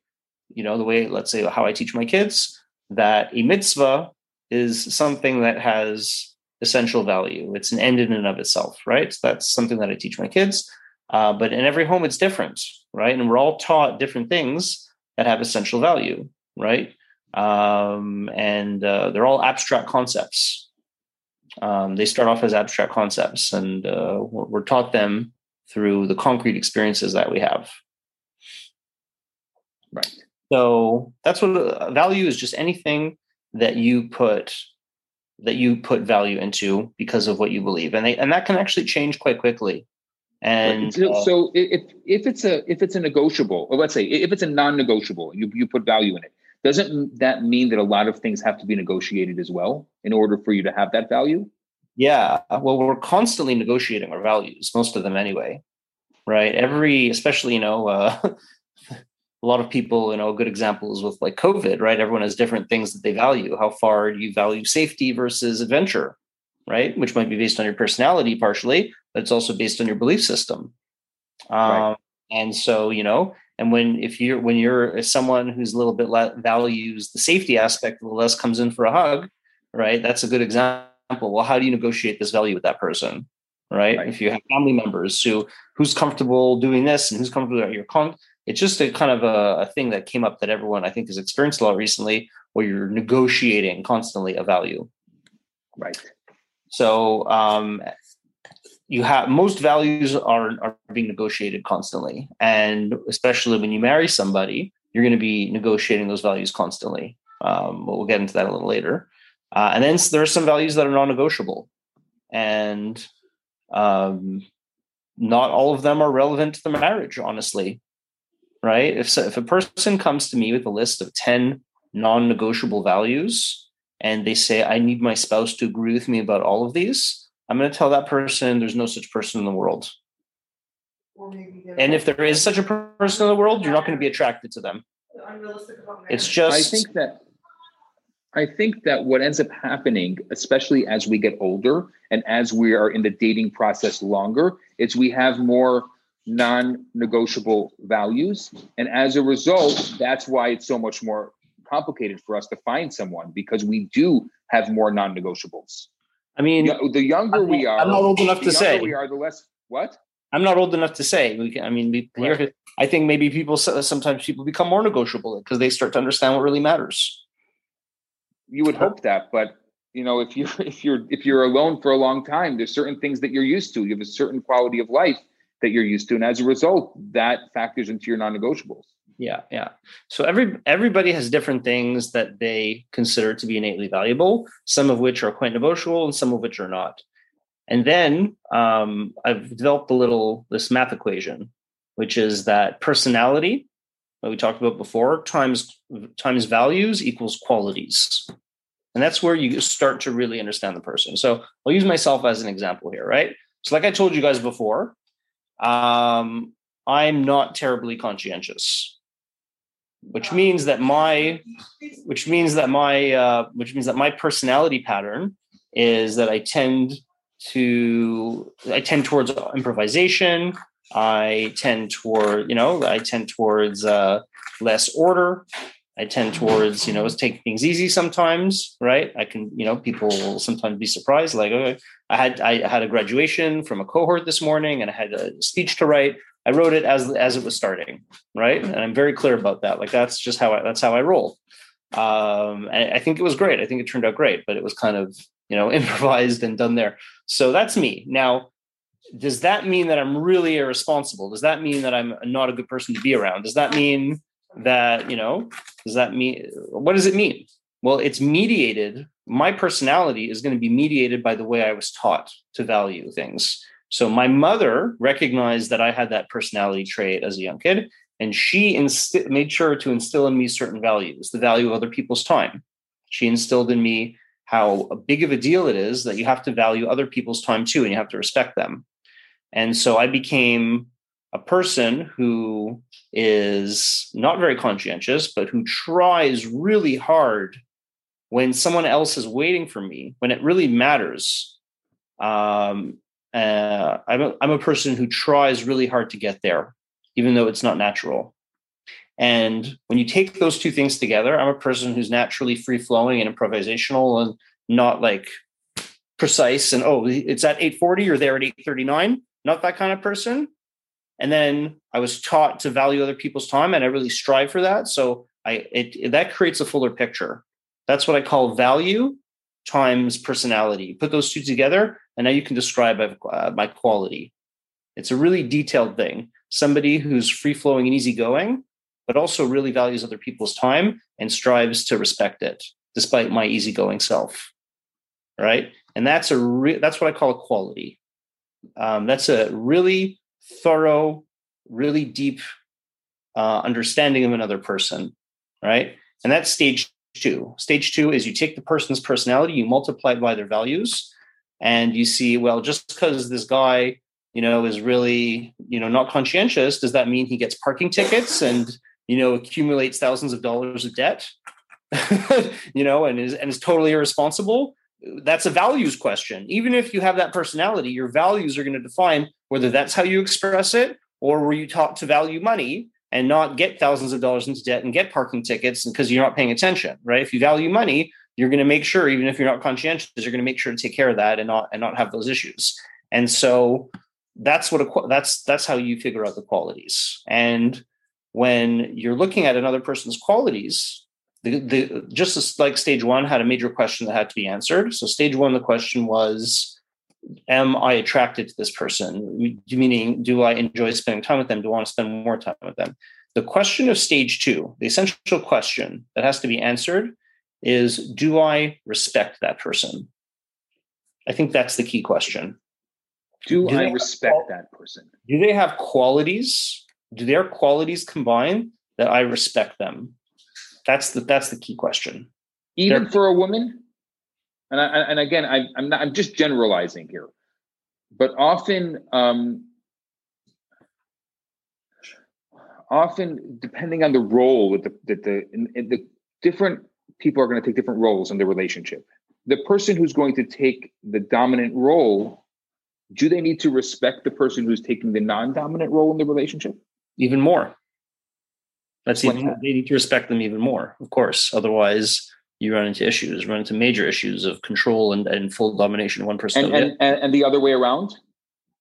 you know, the way, let's say, how I teach my kids, that a mitzvah is something that has essential value. It's an end in and of itself, right? So that's something that I teach my kids. Uh, but in every home, it's different, right? And we're all taught different things that have essential value, right? Um, and uh, they're all abstract concepts. Um, they start off as abstract concepts, and uh, we're, taught them through the concrete experiences that we have. Right. So that's what uh, value is just anything that you put that you put value into because of what you believe, and they, and that can actually change quite quickly. And so, uh, so if if it's a if it's a negotiable, or let's say if it's a non-negotiable, you you put value in it. Doesn't that mean that a lot of things have to be negotiated as well in order for you to have that value? Yeah, well, we're constantly negotiating our values, most of them anyway, right? Every, especially, you know, uh, a lot of people, you know, a good example is with like COVID, right? Everyone has different things that they value. How far do you value safety versus adventure, right? Which might be based on your personality partially, but it's also based on your belief system. Um, Right. And so, you know, and when if you're when you're someone who's a little bit le- values the safety aspect, a little less comes in for a hug, right? That's a good example. Well, how do you negotiate this value with that person, right? Right. If you have family members who who's comfortable doing this and who's comfortable at your con, it's just a kind of a, a thing that came up that everyone I think has experienced a lot recently, where you're negotiating constantly a value. Right. So um, you have most values are are being negotiated constantly, and especially when you marry somebody, you're going to be negotiating those values constantly. Um, we'll get into that a little later. Uh, and then there are some values that are non-negotiable, and um, not all of them are relevant to the marriage. Honestly, right? If so, if a person comes to me with a list of ten non-negotiable values, and they say I need my spouse to agree with me about all of these, I'm going to tell that person there's no such person in the world. And if there is such a person in the world, you're not going to be attracted to them. It's just I think that I think that what ends up happening, especially as we get older and as we are in the dating process longer, is we have more non-negotiable values. And as a result, that's why it's so much more complicated for us to find someone because we do have more non-negotiables. I mean, The younger I'm we are, I'm not old enough the to say. we are, the less what? I'm not old enough to say. We can, I mean, we, Right. I think maybe people sometimes people become more negotiable because they start to understand what really matters. You would hope that, but you know, if you if you're if you're alone for a long time, there's certain things that you're used to. You have a certain quality of life that you're used to, and as a result, that factors into your non-negotiables. Yeah, yeah. So every everybody has different things that they consider to be innately valuable. Some of which are quite negotiable, and some of which are not. And then um, I've developed a little this math equation, which is that personality that we talked about before times times values equals qualities, and that's where you start to really understand the person. So I'll use myself as an example here, right? So, like I told you guys before, um, I'm not terribly conscientious which means that my which means that my uh, which means that my personality pattern is that I tend to I tend towards improvisation. I tend toward you know I tend towards uh, less order. I tend towards you know take things easy sometimes, right? I can you know people will sometimes be surprised like okay, I had I had a graduation from a cohort this morning and I had a speech to write. I wrote it as as it was starting, right? And I'm very clear about that. Like that's just how I that's how I roll. Um, and I think it was great. I think it turned out great, but it was kind of you know improvised and done there. So that's me. Now, does that mean that I'm really irresponsible? Does that mean that I'm not a good person to be around? Does that mean that you know? Does that mean what does it mean? Well, it's mediated. My personality is going to be mediated by the way I was taught to value things. So my mother recognized that I had that personality trait as a young kid, and she made sure to instill in me certain values, the value of other people's time. She instilled in me how big of a deal it is that you have to value other people's time too, and you have to respect them. And so I became a person who is not very conscientious, but who tries really hard when someone else is waiting for me, when it really matters. Um, uh, I'm, a, I'm a person who tries really hard to get there, even though it's not natural. And when you take those two things together, I'm a person who's naturally free flowing and improvisational and not like precise and oh, it's at 840, you're there at 839. Not that kind of person. And then I was taught to value other people's time and I really strive for that. So I it, that creates a fuller picture. That's what I call value times personality. Put those two together, and now you can describe uh, my quality. It's a really detailed thing. Somebody who's free flowing and easygoing, but also really values other people's time and strives to respect it, despite my easygoing self. Right, and that's a re- that's what I call a quality. Um, that's a really thorough, really deep uh, understanding of another person. Right, and that's stage two. Stage two is you take the person's personality, you multiply it by their values, and you see, well, just because this guy, you know, is really, you know, not conscientious, does that mean he gets parking tickets and, you know, accumulates thousands of dollars of debt? you know, and is and is totally irresponsible? That's a values question. Even if you have that personality, your values are going to define whether that's how you express it or were you taught to value money and not get thousands of dollars into debt and get parking tickets because you're not paying attention, right? If you value money, you're going to make sure, even if you're not conscientious, you're going to make sure to take care of that and not and not have those issues. And so that's what a, that's that's how you figure out the qualities. And when you're looking at another person's qualities, the, the just like stage one had a major question that had to be answered. So stage one, the question was, am I attracted to this person? Meaning, do I enjoy spending time with them? Do I want to spend more time with them? The question of stage two, the essential question that has to be answered is do I respect that person? I think that's the key question. Do, do I respect have, that person? Do they have qualities? Do their qualities combine that I respect them? That's the that's the key question. Even They're, for a woman? And I, and again, I, am not. I'm just generalizing here, but often, um, often depending on the role that the that the the different people are going to take different roles in the relationship. The person who's going to take the dominant role, do they need to respect the person who's taking the non-dominant role in the relationship? Even more. That's even that? they need to respect them even more, of course. Otherwise, you run into issues, run into major issues of control and, and full domination of one person. And, and, and, and the other way around?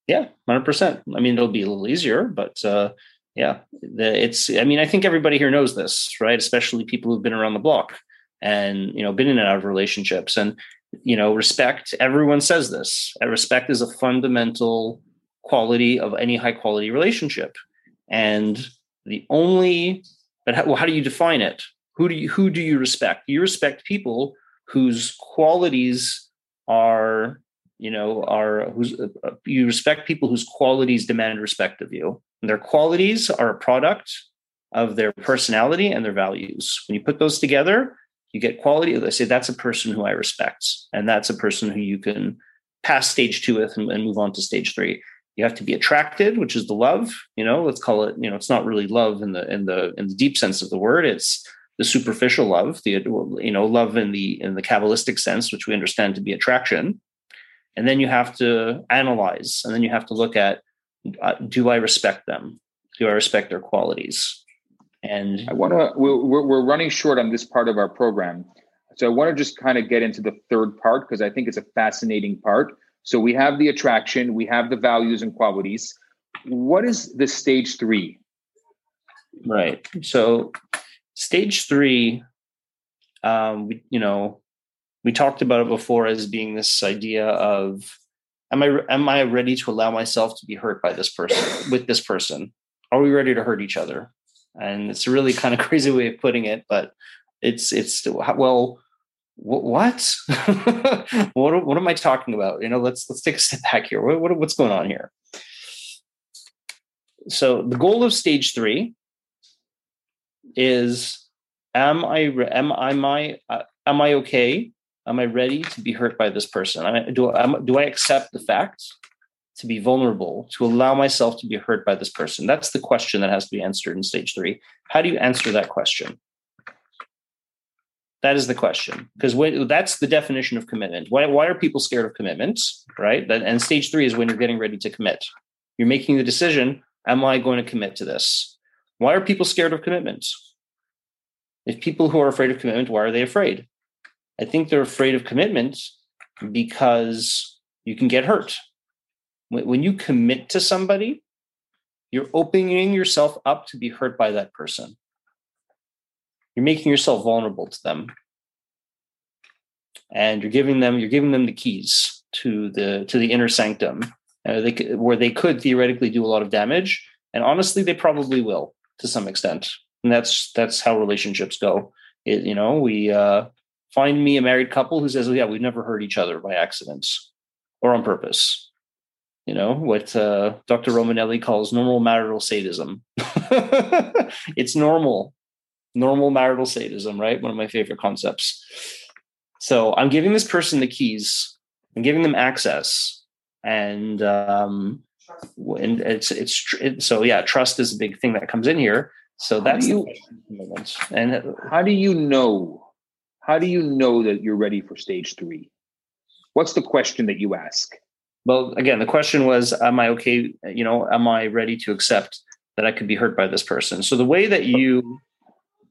Yeah, 100%. I mean, it'll be a little easier, but uh, yeah, the, it's, I mean, I think everybody here knows this, right? Especially people who've been around the block and you know been in and out of relationships and you know respect everyone says this respect is a fundamental quality of any high quality relationship and the only but how, well, how do you define it who do you who do you respect you respect people whose qualities are you know are who's uh, you respect people whose qualities demand respect of you and their qualities are a product of their personality and their values when you put those together you get quality. They say that's a person who I respect, and that's a person who you can pass stage two with and, and move on to stage three. You have to be attracted, which is the love. You know, let's call it. You know, it's not really love in the in the in the deep sense of the word. It's the superficial love, the you know love in the in the kabbalistic sense, which we understand to be attraction. And then you have to analyze, and then you have to look at: uh, Do I respect them? Do I respect their qualities? And I want to, we're, we're running short on this part of our program. So I want to just kind of get into the third part because I think it's a fascinating part. So we have the attraction, we have the values and qualities. What is the stage three? Right. So stage three, um, we, you know, we talked about it before as being this idea of am I am I ready to allow myself to be hurt by this person with this person? Are we ready to hurt each other? and it's a really kind of crazy way of putting it but it's it's well what what what am i talking about you know let's let's take a step back here what, what, what's going on here so the goal of stage 3 is am i am, am i uh, am i okay am i ready to be hurt by this person I, do, am, do i accept the fact to be vulnerable, to allow myself to be hurt by this person? That's the question that has to be answered in stage three. How do you answer that question? That is the question, because that's the definition of commitment. Why, why are people scared of commitments, right? And stage three is when you're getting ready to commit. You're making the decision: Am I going to commit to this? Why are people scared of commitments? If people who are afraid of commitment, why are they afraid? I think they're afraid of commitment because you can get hurt. When you commit to somebody, you're opening yourself up to be hurt by that person. You're making yourself vulnerable to them. And you're giving them you're giving them the keys to the to the inner sanctum uh, they, where they could theoretically do a lot of damage and honestly they probably will to some extent and that's that's how relationships go it, you know we uh, find me a married couple who says, oh, yeah, we've never hurt each other by accidents or on purpose. You know, what uh, Dr. Romanelli calls normal marital sadism. it's normal, normal marital sadism, right? One of my favorite concepts. So I'm giving this person the keys, I'm giving them access. And um, and it's it's it, so yeah, trust is a big thing that comes in here. So that's you, and how do you know how do you know that you're ready for stage three? What's the question that you ask? Well, again, the question was, am I okay? You know, am I ready to accept that I could be hurt by this person? So the way that you,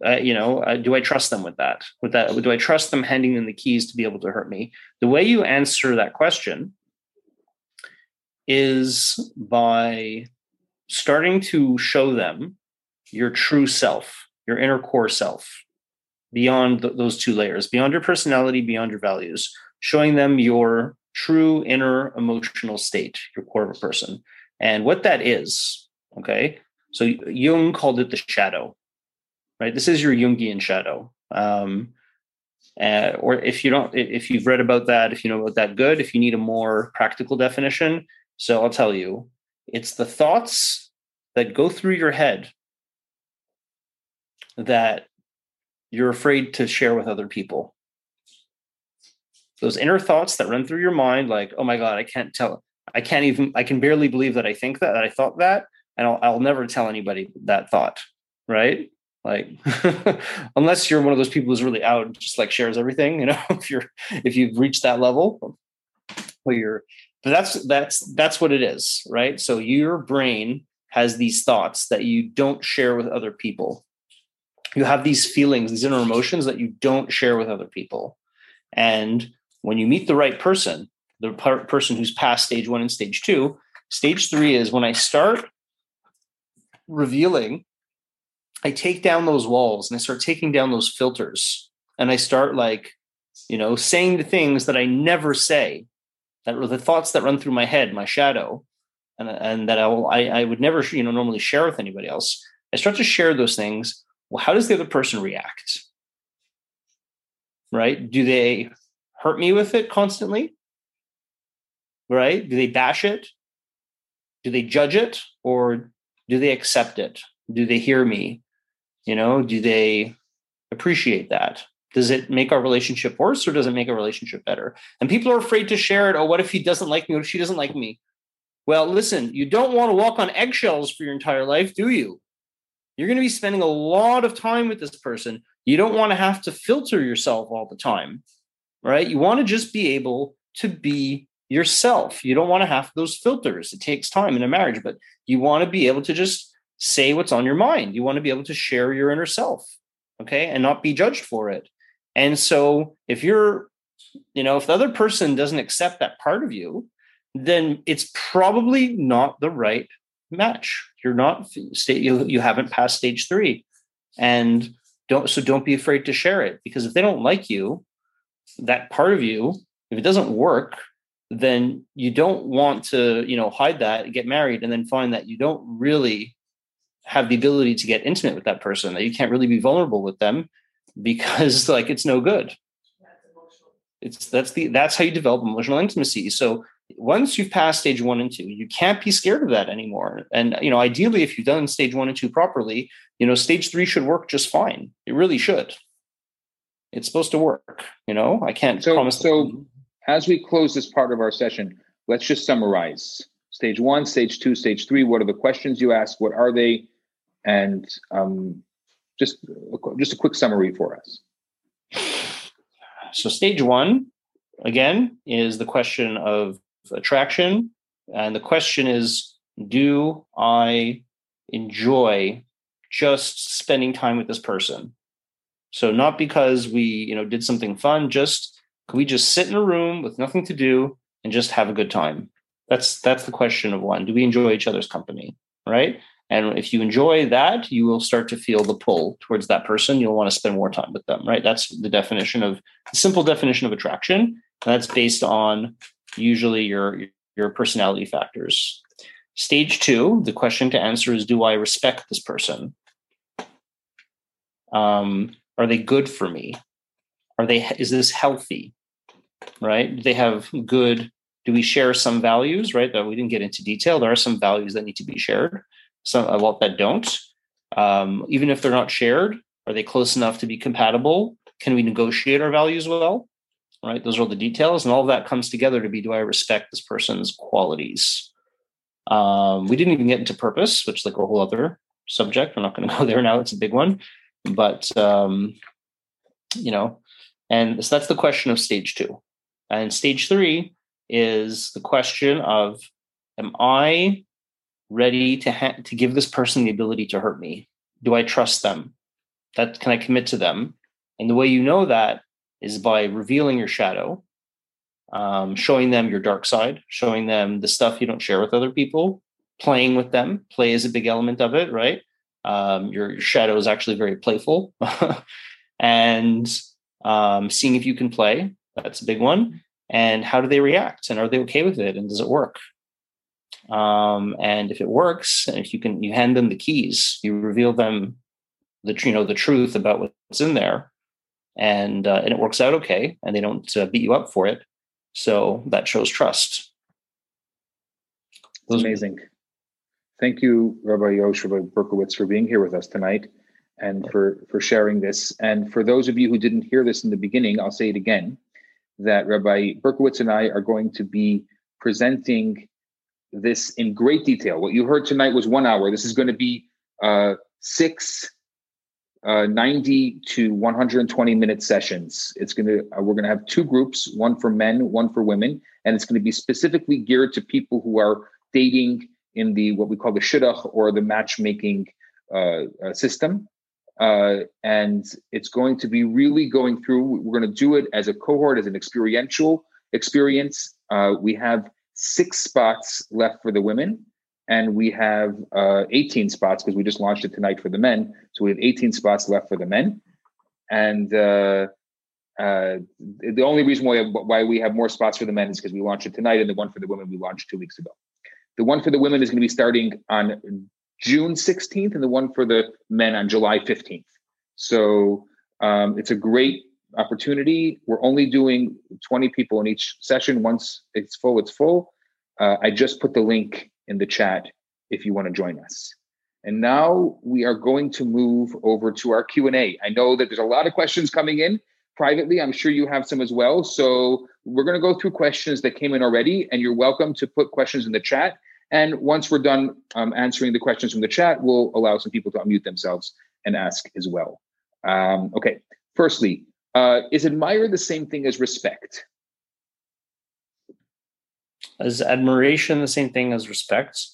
uh, you know, uh, do I trust them with that? With that, do I trust them handing them the keys to be able to hurt me? The way you answer that question is by starting to show them your true self, your inner core self beyond th- those two layers, beyond your personality, beyond your values, showing them your true inner emotional state, your core of a person. And what that is, okay? So Jung called it the shadow, right? This is your Jungian shadow. Um, uh, or if you don't, if you've read about that, if you know about that, good. If you need a more practical definition, so I'll tell you, it's the thoughts that go through your head that you're afraid to share with other people. Those inner thoughts that run through your mind, like, oh my God, I can't tell, I can't even, I can barely believe that I think that, that I thought that, and I'll, I'll never tell anybody that thought, right? Like, unless you're one of those people who's really out and just like shares everything, you know, if you're, if you've reached that level, well, you're, but that's, that's, that's what it is, right? So your brain has these thoughts that you don't share with other people you have these feelings, these inner emotions that you don't share with other people. And when you meet the right person, the per- person who's past stage one and stage two, stage three is when I start revealing, I take down those walls and I start taking down those filters and I start like, you know, saying the things that I never say, that the thoughts that run through my head, my shadow, and, and that I, will, I, I would never, you know, normally share with anybody else. I start to share those things well, how does the other person react? Right? Do they hurt me with it constantly? Right? Do they bash it? Do they judge it? Or do they accept it? Do they hear me? You know, do they appreciate that? Does it make our relationship worse or does it make a relationship better? And people are afraid to share it. Oh, what if he doesn't like me? What if she doesn't like me? Well, listen, you don't want to walk on eggshells for your entire life, do you? You're going to be spending a lot of time with this person. You don't want to have to filter yourself all the time, right? You want to just be able to be yourself. You don't want to have those filters. It takes time in a marriage, but you want to be able to just say what's on your mind. You want to be able to share your inner self, okay, and not be judged for it. And so if you're, you know, if the other person doesn't accept that part of you, then it's probably not the right match. You're not state you you haven't passed stage three, and don't so don't be afraid to share it because if they don't like you, that part of you, if it doesn't work, then you don't want to you know hide that, get married, and then find that you don't really have the ability to get intimate with that person, that you can't really be vulnerable with them because like it's no good. It's that's the that's how you develop emotional intimacy. So once you've passed stage one and two, you can't be scared of that anymore. And you know, ideally, if you've done stage one and two properly, you know, stage three should work just fine. It really should. It's supposed to work. You know, I can't so, promise. So, as we close this part of our session, let's just summarize. Stage one, stage two, stage three. What are the questions you ask? What are they? And um, just just a quick summary for us. So stage one, again, is the question of attraction, and the question is, do I enjoy just spending time with this person? So not because we, you know, did something fun, just could we just sit in a room with nothing to do and just have a good time? That's that's the question of one. Do we enjoy each other's company? Right. And if you enjoy that, you will start to feel the pull towards that person. You'll want to spend more time with them, right? That's the definition of the simple definition of attraction. That's based on usually your your personality factors. Stage two, the question to answer is: Do I respect this person? Um, are they good for me? Are they? Is this healthy? Right? Do they have good? Do we share some values? Right? That we didn't get into detail. There are some values that need to be shared. Some a lot that don't. Um, even if they're not shared, are they close enough to be compatible? Can we negotiate our values well? Right? Those are all the details, and all of that comes together to be: Do I respect this person's qualities? Um, we didn't even get into purpose, which is like a whole other subject. We're not going to go there now. It's a big one, but um, you know, and so that's the question of stage two. And stage three is the question of, am I ready to ha- to give this person the ability to hurt me? Do I trust them? That can I commit to them? And the way you know that is by revealing your shadow, um, showing them your dark side, showing them the stuff you don't share with other people, playing with them. Play is a big element of it, right? Um, your, your shadow is actually very playful, and um, seeing if you can play. That's a big one. And how do they react? And are they okay with it? And does it work? Um, and if it works, and if you can, you hand them the keys, you reveal them the you know the truth about what's in there, and uh, and it works out okay, and they don't uh, beat you up for it. So that shows trust. Those Amazing. Thank you, Rabbi Yosh, Rabbi Berkowicz, for being here with us tonight and for, for sharing this. And for those of you who didn't hear this in the beginning, I'll say it again that Rabbi Berkowicz and I are going to be presenting this in great detail. What you heard tonight was one hour. This is going to be uh, six uh, 90 to 120 minute sessions. It's going to, uh, we're going to have two groups, one for men, one for women, and it's going to be specifically geared to people who are dating in the, what we call the shidduch or the matchmaking uh, uh system. Uh, and it's going to be really going through, we're going to do it as a cohort, as an experiential experience. Uh, we have six spots left for the women, and we have uh, 18 spots because we just launched it tonight for the men. So we have 18 spots left for the men. And uh, uh, the only reason why, why we have more spots for the men is because we launched it tonight, and the one for the women we launched two weeks ago. The one for the women is going to be starting on June 16th and the one for the men on July 15th. So um, it's a great opportunity. We're only doing 20 people in each session. Once it's full, it's full. Uh, I just put the link in the chat if you want to join us. And now we are going to move over to our Q&A. I know that there's a lot of questions coming in privately. I'm sure you have some as well. So we're going to go through questions that came in already, and you're welcome to put questions in the chat. And once we're done um, answering the questions from the chat, we'll allow some people to unmute themselves and ask as well. Um, okay, firstly, uh, is admire the same thing as respect? Is admiration the same thing as respect?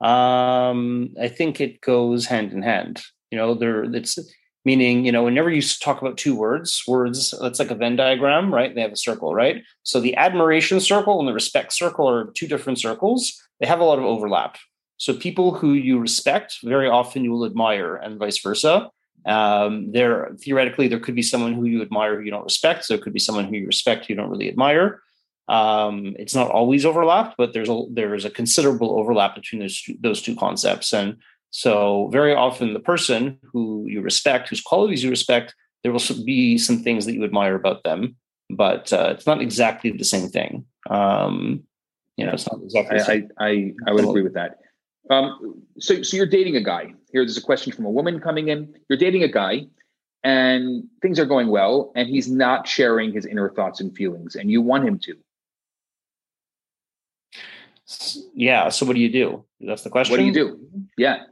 Um, I think it goes hand in hand. You know, there it's meaning you know whenever you talk about two words words that's like a venn diagram right? They have a circle right? So the admiration circle and the respect circle are two different circles. They have a lot of overlap. So people who you respect very often you will admire and vice versa. Um, there theoretically there could be someone who you admire who you don't respect. So it could be someone who you respect who you don't really admire um, it's not always overlapped but there's a there's a considerable overlap between those two, those two concepts and so very often the person who you respect, whose qualities you respect, there will be some things that you admire about them, but uh, it's not exactly the same thing. Um, you know, it's not exactly. I, I, I would agree with that. Um, so so you're dating a guy. Here's a question from a woman coming in. You're dating a guy, and things are going well, and he's not sharing his inner thoughts and feelings, and you want him to. Yeah. So what do you do? That's the question. What do you do? Yeah.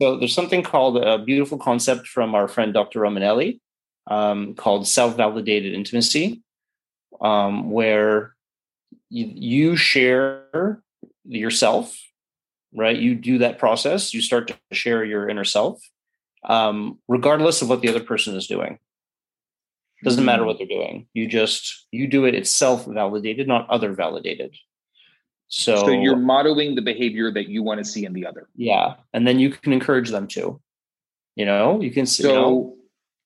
So there's something called a beautiful concept from our friend Dr. Romanelli um, called self-validated intimacy, um, where you, you share yourself, right? You do that process. You start to share your inner self, um, regardless of what the other person is doing. Doesn't matter what they're doing. You just you do it. It's self-validated, not other validated. So, So you're modeling the behavior that you want to see in the other. yeah, and then you can encourage them to. You know, you can. So you know,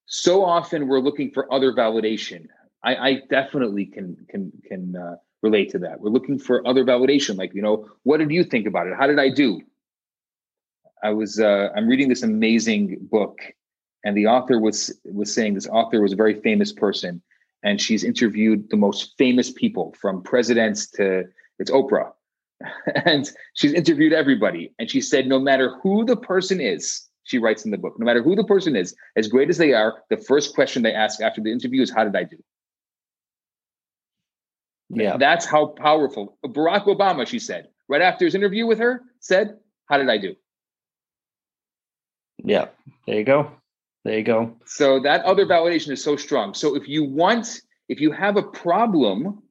so often we're looking for other validation. I, I definitely can can can uh, relate to that. We're looking for other validation, like you know, what did you think about it? How did I do? I was uh, I'm reading this amazing book, and the author was was saying this author was a very famous person, and she's interviewed the most famous people from presidents to it's Oprah, and she's interviewed everybody, and she said no matter who the person is, she writes in the book, no matter who the person is, as great as they are, the first question they ask after the interview is, "How did I do?" yeah, That's how powerful. Barack Obama, she said, right after his interview with her, said, How did I do? yeah. There you go. There you go. So that other validation is so strong. So if you want, if you have a problem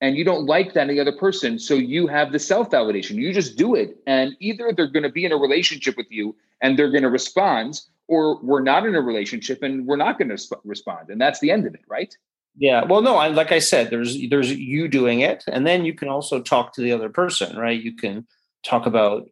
and you don't like that in the other person, so you have the self validation, you just do it. And either they're going to be in a relationship with you and they're going to respond, or we're not in a relationship and we're not going to sp- respond. And that's the end of it, right? Yeah. Well, no, I, like I said, there's there's you doing it, and then you can also talk to the other person, right? You can talk about,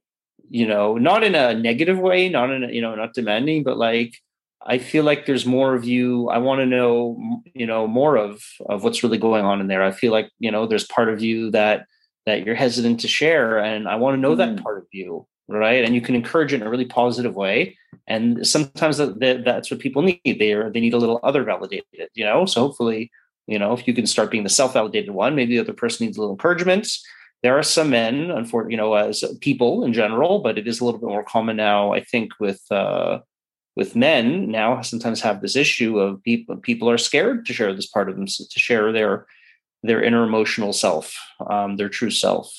you know, not in a negative way, not in a, you know, not demanding, but like I feel like there's more of you. I want to know, you know, more of of what's really going on in there. I feel like you know, there's part of you that that you're hesitant to share, and I want to know that Mm. part of you, right? And you can encourage it in a really positive way. And sometimes that, that, that's what people need. They are they need a little other validated, you know. So hopefully, you know, if you can start being the self validated one, maybe the other person needs a little encouragement. There are some men, unfortunately, you know, as people in general, but it is a little bit more common now. I think with uh, with men now sometimes have this issue of people people are scared to share this part of them to share their their inner emotional self um, their true self.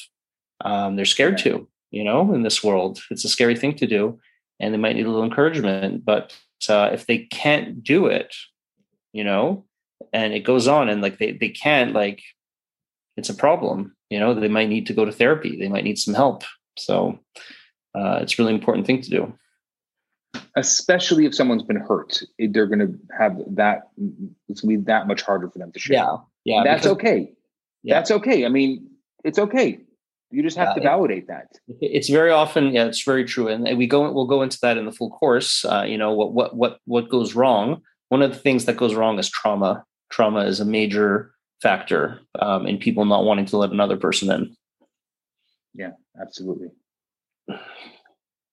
Um, they're scared to you know in this world. It's a scary thing to do and they might need a little encouragement but uh, if they can't do it you know and it goes on and like they, they can't like it's a problem you know they might need to go to therapy they might need some help. So uh, it's a really important thing to do Especially if someone's been hurt, they're going to have that. It's going to be that much harder for them to share. yeah yeah. that's because- okay. Yeah. That's okay. I mean, it's okay. You just have Yeah, to it- validate that. it's very often yeah it's very true and we go we'll go into that in the full course uh, you know what what what what goes wrong one of the things that goes wrong is trauma trauma is a major factor um, in people not wanting to let another person in Yeah, absolutely.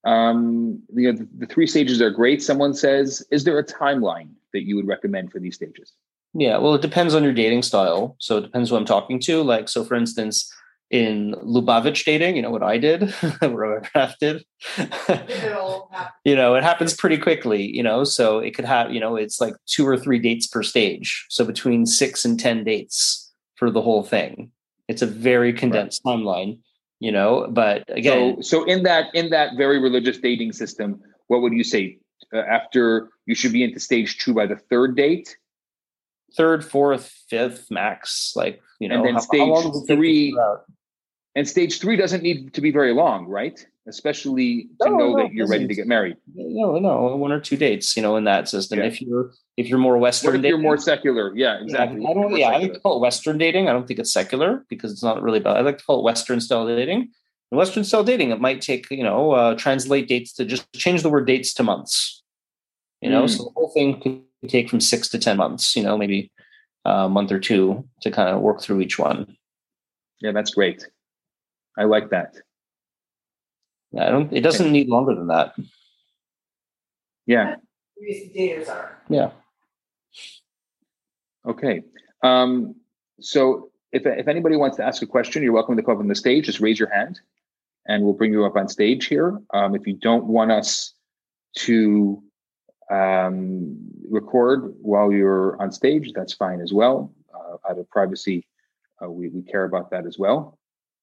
Um, you know, the, the three stages are great. Someone says, "Is there a timeline that you would recommend for these stages?" yeah well it depends on your dating style. So it depends who i'm talking to. Like so for instance in lubavitch dating you know what i did? What i did you know it happens pretty quickly you know? So it could have you know it's like two or three dates per stage. So between six and ten dates for the whole thing. It's a very condensed timeline you know but again So, so in that in that very religious dating system, what would you say? Uh, after you should be into stage two by the third date, third fourth fifth max like you know And then how- how long stage does it take to three- and stage three doesn't need to be very long, right? Especially to No, know no, that you're ready to get married. no no one or two dates you know in that system Yeah. if you're if you're more western What if you're dating- more secular? Yeah, Yeah, exactly. I don't. Yeah, I like to call it Western dating. I don't think it's secular because it's not really about. I like to call it Western style dating. In Western style dating, it might take you know uh, translate dates to just change the word dates to months. You know, Mm. so the whole thing could take from six to ten months. You know, maybe a month or two to kind of work through each one. Yeah, that's great. I like that. I don't. It doesn't need longer than that. Yeah. Recent daters are. Yeah. Okay. Um, so if, if anybody wants to ask a question, you're welcome to come up on the stage. Just raise your hand and we'll bring you up on stage here. Um, if you don't want us to um, record while you're on stage, that's fine as well. Uh, out of privacy, uh, we, we care about that as well.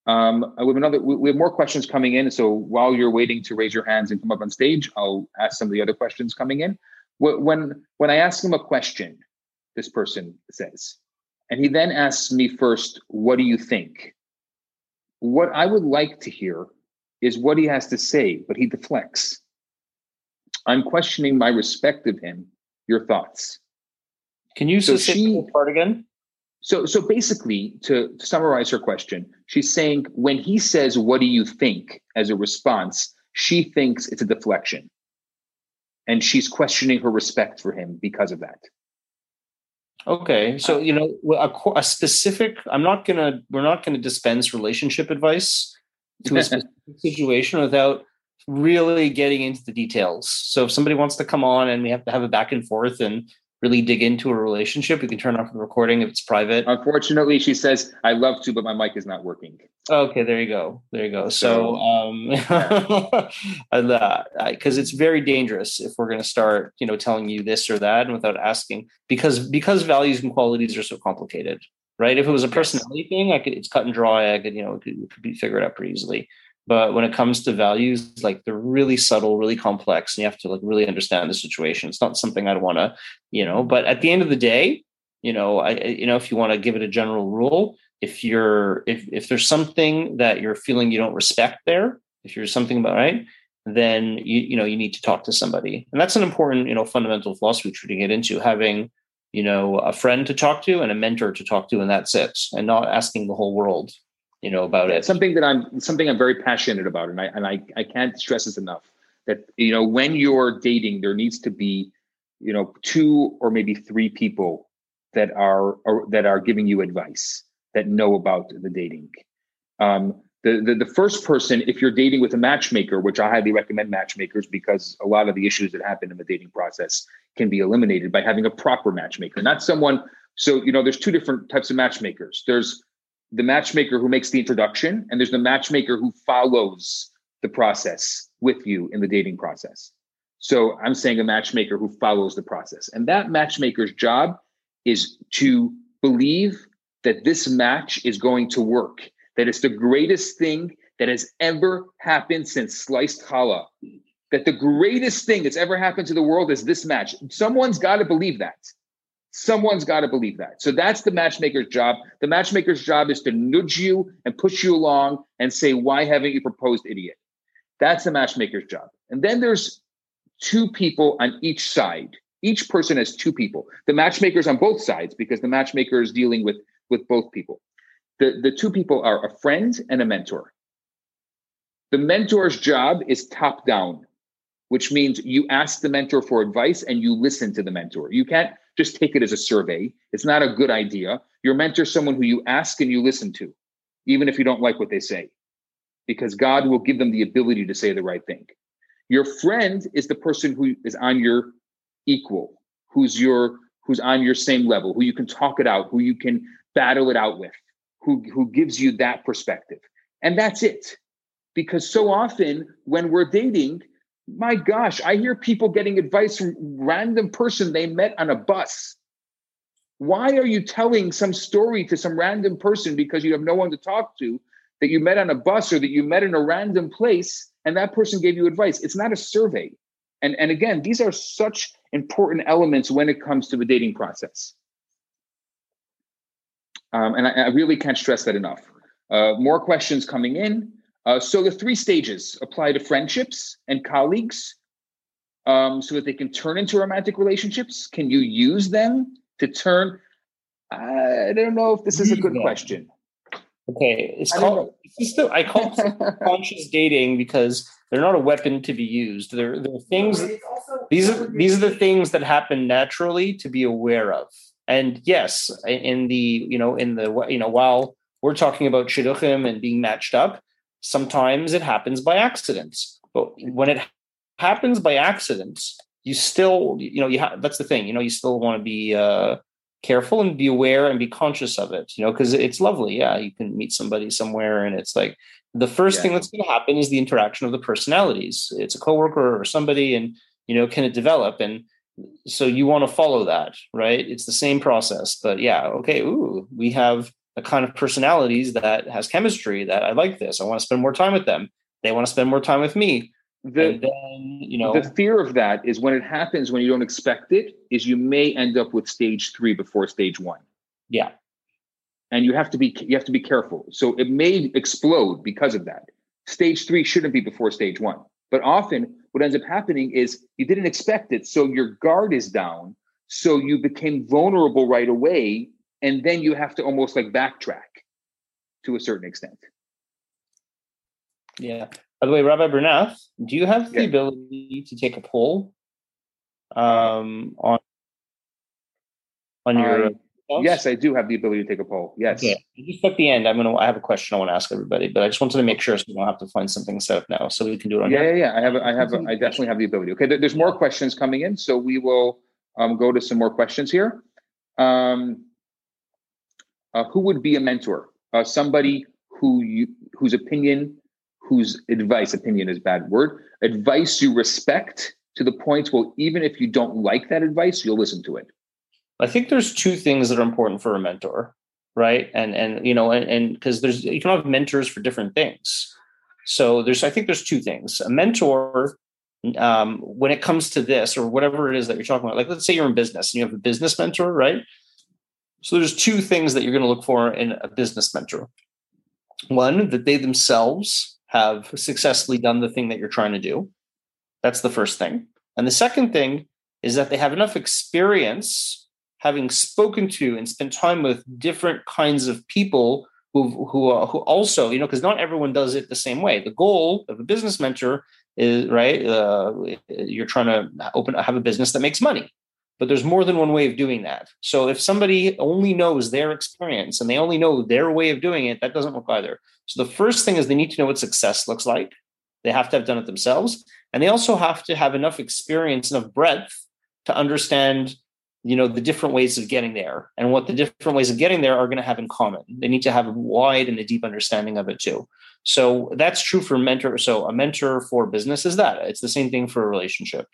Um, we have another. We have more questions coming in. So while you're waiting to raise your hands and come up on stage, I'll ask some of the other questions coming in. When when I ask him a question, this person says, and he then asks me first, "What do you think?" What I would like to hear is what he has to say, but he deflects. I'm questioning my respect of him. Your thoughts? Can you so say she, part again? So, so basically, to, to summarize her question, she's saying when he says, "What do you think?" as a response, she thinks it's a deflection, and she's questioning her respect for him because of that. Okay, so you know a, a specific. I'm not gonna. We're not gonna dispense relationship advice to a specific situation without really getting into the details. So if somebody wants to come on and we have to have a back and forth and really dig into a relationship, we can turn off the recording if it's private. Unfortunately, she says, I love to, but my mic is not working. Okay, there you go. There you go. So, um, because yeah. it's very dangerous if we're going to start, you know, telling you this or that and without asking, because because values and qualities are so complicated, right? If it was a personality thing, I could it's cut and dry. I could, you know, it could, it could be figured out pretty easily. But when it comes to values, like they're really subtle, really complex, and you have to like really understand the situation. It's not something I'd want to, you know. But at the end of the day, you know, I, you know, if you want to give it a general rule, if you're if if there's something that you're feeling you don't respect there, if you're something about right, then you you know you need to talk to somebody, and that's an important you know fundamental philosophy to get into having you know a friend to talk to and a mentor to talk to, and that's it, and not asking the whole world you know about it. Something that i'm something i'm very passionate about and i and i, I can't stress this enough that you know when you're dating there needs to be you know two or maybe three people that are, are that are giving you advice that know about the dating. Um, the, the the first person if you're dating with a matchmaker which i highly recommend matchmakers because a lot of the issues that happen in the dating process can be eliminated by having a proper matchmaker not someone so you know there's two different types of matchmakers. There's the matchmaker who makes the introduction, and there's the matchmaker who follows the process with you in the dating process. So I'm saying a matchmaker who follows the process. And that matchmaker's job is to believe that this match is going to work, that it's the greatest thing that has ever happened since sliced challah. That the greatest thing that's ever happened to the world is this match. Someone's got to believe that. Someone's got to believe that. So that's the matchmaker's job. The matchmaker's job is to nudge you and push you along and say, Why haven't you proposed, idiot? That's the matchmaker's job. And then there's two people on each side. Each person has two people. The matchmaker's on both sides because the matchmaker is dealing with, with both people. The, the two people are a friend and a mentor. The mentor's job is top down, which means you ask the mentor for advice and you listen to the mentor. You can't just take it as a survey. It's not a good idea. Your mentor is someone who you ask and you listen to, even if you don't like what they say, because God will give them the ability to say the right thing. Your friend is the person who is on your equal, who's your who's on your same level, who you can talk it out, who you can battle it out with, who who gives you that perspective. And that's it. Because so often when we're dating, my gosh, I hear people getting advice from random person they met on a bus. Why are you telling some story to some random person because you have no one to talk to that you met on a bus or that you met in a random place and that person gave you advice? It's not a survey. And, and again, these are such important elements when it comes to the dating process. Um, and I, I, really can't stress that enough. Uh, more questions coming in. Uh, so the three stages apply to friendships and colleagues um, so that they can turn into romantic relationships. Can you use them to turn? I don't know if this is a good question. Okay, it's called. Still, I call conscious dating because they're not a weapon to be used. They're, they're things. These are these are the things that happen naturally to be aware of. And yes, in the you know in the you know while we're talking about shidduchim and being matched up, Sometimes it happens by accidents. But when it happens by accidents, you still, you know, you have that's the thing, you know, you still want to be uh, careful and be aware and be conscious of it, you know, because it's lovely. Yeah, you can meet somebody somewhere and it's like the first yeah. thing that's going to happen is the interaction of the personalities. It's a coworker or somebody, and you know, can it develop? And so you want to follow that, right? It's the same process, but yeah, okay. Ooh, we have the kind of personalities that has chemistry that I like this. I want to spend more time with them. They want to spend more time with me. The, then, you know, the fear of that is when it happens when you don't expect it, is you may end up with stage three before stage one. yeah, and you have to be you have to be careful. So it may explode because of that. Stage three shouldn't be before stage one, but often what ends up happening is you didn't expect it, so your guard is down, so you became vulnerable right away, and then you have to almost like backtrack to a certain extent. yeah. By the way, Rabbi Bernath, do you have the Yeah. ability to take a poll um, on on your? I- yes, I do have the ability to take a poll. Yes. Okay. Just at the end, I'm gonna. I have a question I want to ask everybody, but I just wanted to make sure so we don't have to find something set up now, so we can do it on Yeah, yeah, yeah. I have, a, I have, a, I definitely have the ability. Okay, there's more questions coming in, so we will um, go to some more questions here. Um, uh, who would be a mentor? Uh, somebody who you, whose opinion, whose advice, opinion is bad word, advice you respect to the point well, even if you don't like that advice, you'll listen to it. I think there's two things that are important for a mentor, right? And and you know, and because there's you can have mentors for different things. So there's I think there's two things. A mentor, um, when it comes to this or whatever it is that you're talking about, like let's say you're in business and you have a business mentor, right? So there's two things that you're going to look for in a business mentor. One, that they themselves have successfully done the thing that you're trying to do. That's the first thing. And the second thing is that they have enough experience having spoken to and spent time with different kinds of people who who uh, who also you know because not everyone does it the same way. The goal of a business mentor is right. Uh, you're trying to open have a business that makes money, but there's more than one way of doing that. So if somebody only knows their experience and they only know their way of doing it, that doesn't work either. So the first thing is they need to know what success looks like. They have to have done it themselves, and they also have to have enough experience, enough breadth to understand you know the different ways of getting there and what the different ways of getting there are going to have in common they need to have a wide and a deep understanding of it too so that's true for mentor so a mentor for business is that it's the same thing for a relationship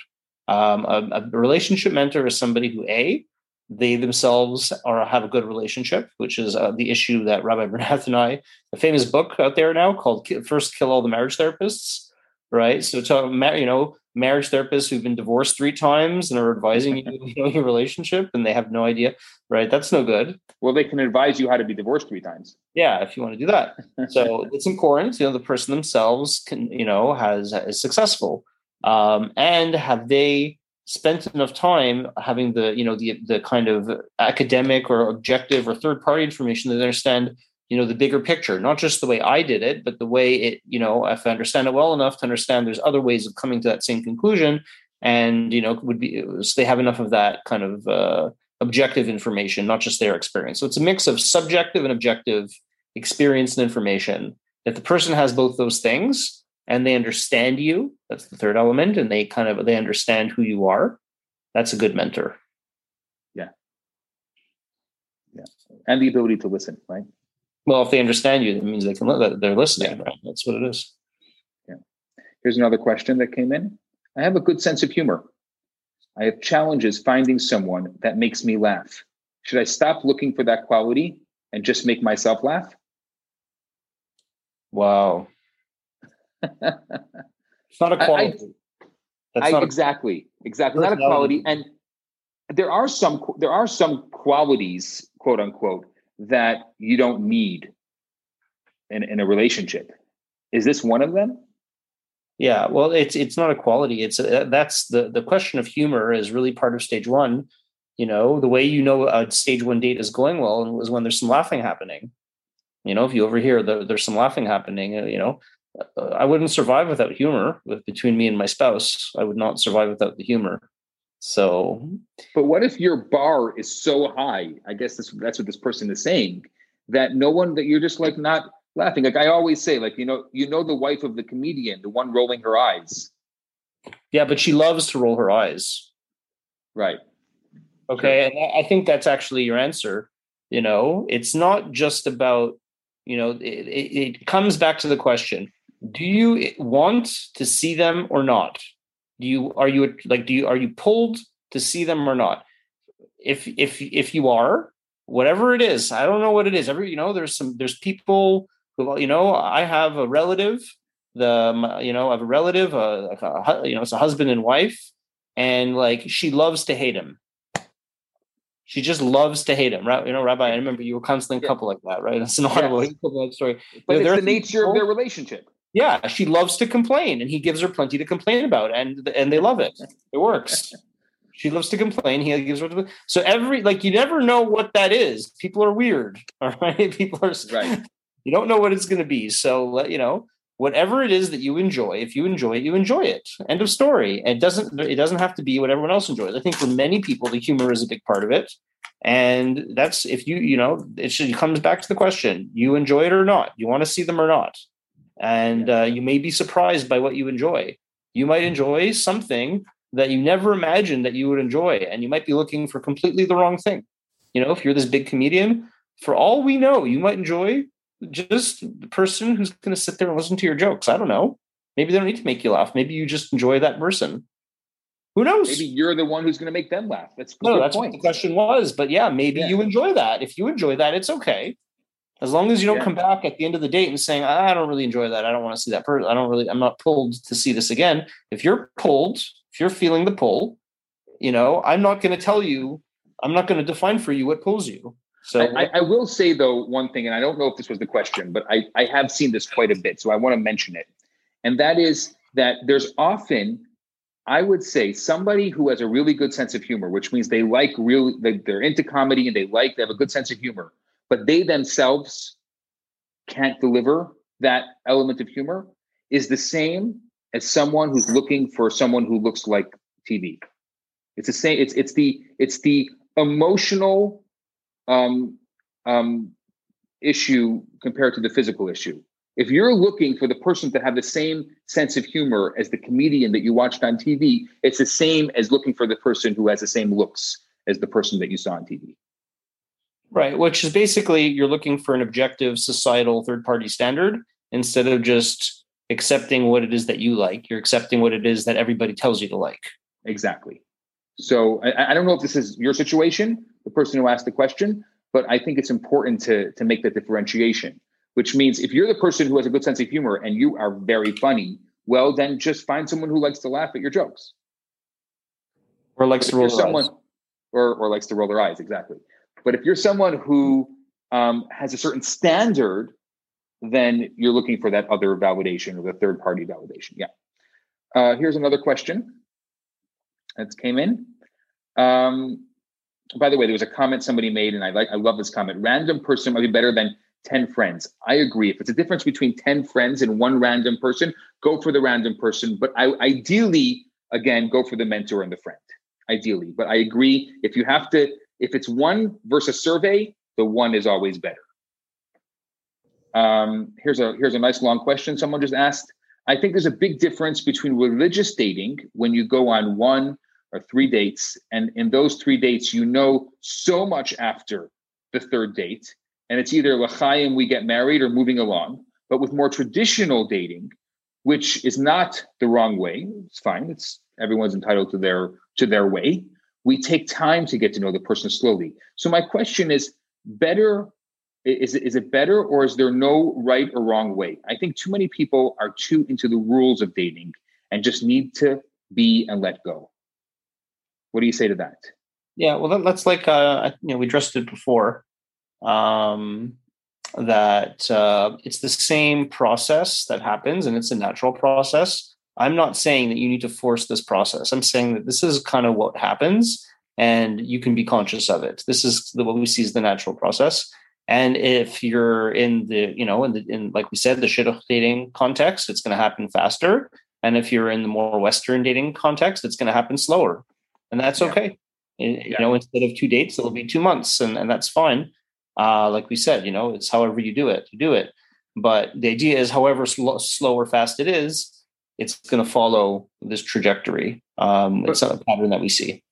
um, a, a relationship mentor is somebody who a they themselves are have a good relationship which is uh, the issue that rabbi bernath and i a famous book out there now called first kill all the marriage therapists right so to you know marriage therapists who've been divorced three times and are advising you, you know, your relationship and they have no idea, right? That's no good. Well, they can advise you how to be divorced three times. Yeah, if you want to do that. So it's important, you know, the person themselves can, you know, has is successful. Um, and have they spent enough time having the, you know, the the kind of academic or objective or third party information that they understand you know the bigger picture? Not just the way i did it but the way it you know if i understand it well enough to understand there's other ways of coming to that same conclusion and you know would be so they have enough of that kind of uh, objective information not just their experience. So it's a mix of subjective and objective experience and information. If the person has both those things and they understand you that's the third element and they kind of they understand who you are that's a good mentor Yeah. Yeah. and the ability to listen, right? well if they understand you that means they can they're listening right that's what it is yeah Here's another question that came in. I have a good sense of humor. I have challenges finding someone that makes me laugh. Should I stop looking for that quality and just make myself laugh? wow it's not a quality that's I, not exactly, exactly. Not a quality, and there are some there are some qualities, quote unquote, that you don't need in, in a relationship. Is this one of them? Yeah, well, it's it's not a quality. It's a, that's the the question of humor is really part of stage one. You know, the way you know a stage one date is going well is when there's some laughing happening. You know, if you overhear the, there's some laughing happening, uh, you know, uh, I wouldn't survive without humor. With between me and my spouse, I would not survive without the humor. So But what if your bar is so high? I guess that's that's what this person is saying. That no one that you're just like not laughing. Like I always say, like you know, you know the wife of the comedian, the one rolling her eyes, yeah, but she loves to roll her eyes. right? Okay. And I- I think that's actually your answer. You know, it's not just about, you know, it, it, it comes back to the question do you want to see them or not? Do you, are you like, do you, are you pulled to see them or not? If, if, if you are, whatever it is. I don't know what it is. Every you know, there's some there's people who you know. I have a relative. The you know, I have a relative. Uh, a, you know, it's a husband and wife, and like she loves to hate him. She just loves to hate him, right? You know, Rabbi. I remember you were counseling a couple like that, right? That's an horrible yes. story. But you know, it's the nature people, of their relationship. Yeah, she loves to complain, and he gives her plenty to complain about, and and they love it. It works. She loves to complain. He gives her to, so every like you never know what that is. People are weird. All right, people are right. You don't know what it's going to be. So let you know whatever it is that you enjoy. If you enjoy it, you enjoy it. End of story. It doesn't. It doesn't have to be what everyone else enjoys. I think for many people, the humor is a big part of it. And that's if you you know it, should, it comes back to the question: you enjoy it or not? You want to see them or not? And uh, you may be surprised by what you enjoy. You might enjoy something that you never imagined that you would enjoy and you might be looking for completely the wrong thing. You know if you're this big comedian for all we know you might enjoy just the person who's going to sit there and listen to your jokes. I don't know. Maybe they don't need to make you laugh. Maybe you just enjoy that person. Who knows? Maybe you're the one who's going to make them laugh. That's no that's point. what the question was but yeah maybe yeah. you enjoy that. If you enjoy that it's okay as long as you don't yeah. come back at the end of the date and saying i don't really enjoy that i don't want to see that person i don't really i'm not pulled to see this again if you're pulled if you're feeling the pull, you know, I'm not going to tell you, I'm not going to define for you what pulls you. So I, I, will say though one thing, and I don't know if this was the question, but I, I have seen this quite a bit, so I want to mention it. And that is that there's often, I would say, somebody who has a really good sense of humor, which means they like really they're into comedy and they like, they have a good sense of humor, but they themselves can't deliver that element of humor, is the same as someone who's looking for someone who looks like TV. It's the same. It's it's the it's the emotional um, um, issue compared to the physical issue. If you're looking for the person to have the same sense of humor as the comedian that you watched on TV, it's the same as looking for the person who has the same looks as the person that you saw on TV. Right, which is basically you're looking for an objective societal third party standard instead of just accepting what it is that you like. You're accepting what it is that everybody tells you to like. Exactly. So I, I, don't know if this is your situation, the person who asked the question, but I think it's important to to make that differentiation. Which means if you're the person who has a good sense of humor and you are very funny, well, then just find someone who likes to laugh at your jokes, or likes to roll their someone, eyes, or or likes to roll their eyes. Exactly. But if you're someone who um, has a certain standard then you're looking for that other validation or the third party validation. Yeah. Uh, here's another question that came in. Um, by the way, there was a comment somebody made, and I like I love this comment. Random person might be better than 10 friends. I agree. If it's a difference between 10 friends and one random person, go for the random person. But I ideally, again, go for the mentor and the friend. Ideally. But I agree. If you have to, if it's one versus survey, the one is always better. Um, here's a here's a nice long question someone just asked. I think there's a big difference between religious dating when you go on one or three dates, and in those three dates, you know so much after the third date, and it's either l'chaim we get married or moving along. But with more traditional dating, which is not the wrong way, it's fine. It's everyone's entitled to their to their way. We take time to get to know the person slowly. So my question is better is it, is it better or is there no right or wrong way? I think too many people are too into the rules of dating and just need to be and let go. What do you say to that? Yeah, well, that's like uh, you know we addressed it before. Um, that uh, it's the same process that happens, and it's a natural process. I'm not saying that you need to force this process. I'm saying that this is kind of what happens, and you can be conscious of it. This is the, what we see as the natural process. And if you're in the, you know, in the, in like we said, the shidduch dating context, it's going to happen faster. And if you're in the more Western dating context, it's going to happen slower, and that's yeah. okay. Yeah. You know, instead of two dates, it'll be two months, and and that's fine. Uh, like we said, you know, it's however you do it, you do it. But the idea is, however slow, slow or fast it is, it's going to follow this trajectory. Um, it's a pattern that we see.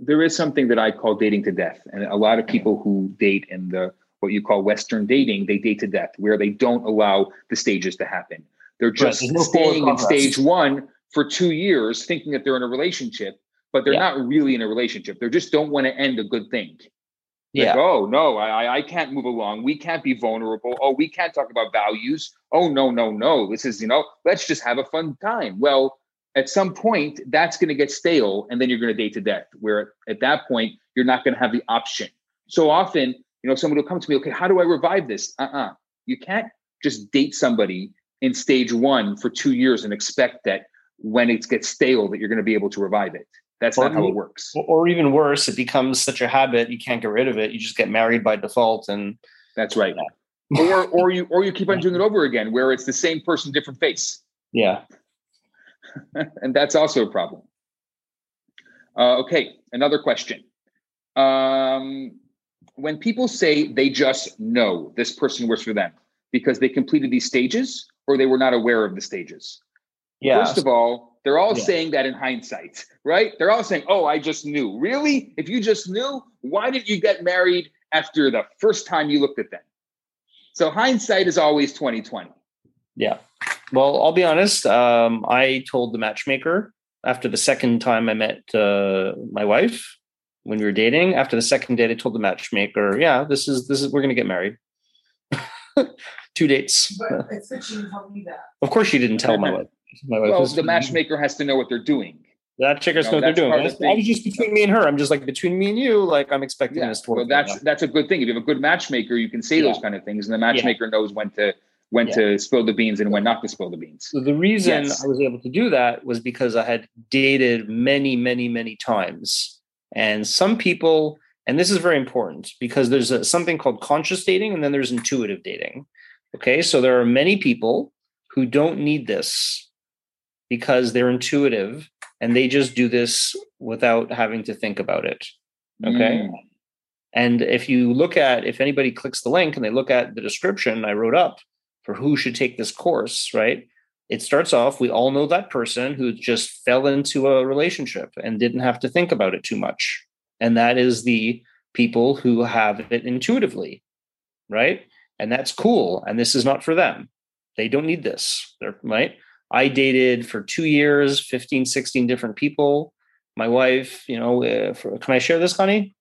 There is something that I call dating to death, and a lot of people who date in the what you call Western dating, they date to death, where they don't allow the stages to happen. They're just right. no staying in stage one for two years, thinking that they're in a relationship, but they're yeah. not really in a relationship. They just don't want to end a good thing. Yeah. Like, oh no, I I can't move along. We can't be vulnerable. Oh, we can't talk about values. Oh no, no, no. This is you know, let's just have a fun time. Well, at some point, that's going to get stale, and then you're going to date to death. Where at that point, you're not going to have the option. So often, you know, someone will come to me, okay, how do I revive this? Uh-uh. You can't just date somebody in stage one for two years and expect that when it gets stale that you're going to be able to revive it. That's Or not how it works. Or even worse, it becomes such a habit you can't get rid of it. You just get married by default, and That's right. or or you or you keep on doing it over again where it's the same person, different face. yeah, and that's also a problem. Uh, okay, another question. Um, when people say they just know this person works for them because they completed these stages or they were not aware of the stages. yeah. First of all, they're all Yeah. saying that in hindsight, right? They're all saying, "Oh, I just knew." Really? If you just knew, why didn't you get married after the first time you looked at them? So hindsight is always twenty twenty. Yeah. Well, I'll be honest. Um, I told the matchmaker after the second time I met uh, my wife when we were dating. After the second date, I told the matchmaker, "Yeah, this is this is we're going to get married." Two dates. But I said she didn't tell me that. Of course, she didn't tell my wife. Well, the matchmaker has to know what they're doing. That chicker's No, know what they're doing. part That's- the I was just between me and her. I'm just like between me and you. Like I'm expecting Yeah, this to work. well, that's that's a good thing. If you have a good matchmaker, you can say those kind of things, and the matchmaker knows when to when Yeah. to spill the beans and when not to spill the beans. So the reason Yes. I was able to do that was because I had dated many, many, many times. And some people, and this is very important because there's a, something called conscious dating and then there's intuitive dating. Okay. So there are many people who don't need this because they're intuitive and they just do this without having to think about it. Okay. Mm. And if you look at, if anybody clicks the link and they look at the description I wrote up for who should take this course, right? It starts off, we all know that person who just fell into a relationship and didn't have to think about it too much. And that is the people who have it intuitively, right? And that's cool. And this is not for them. They don't need this, They're, right? I dated for two years, 15, 16 different people. My wife, you know, uh, for, can I share this, honey?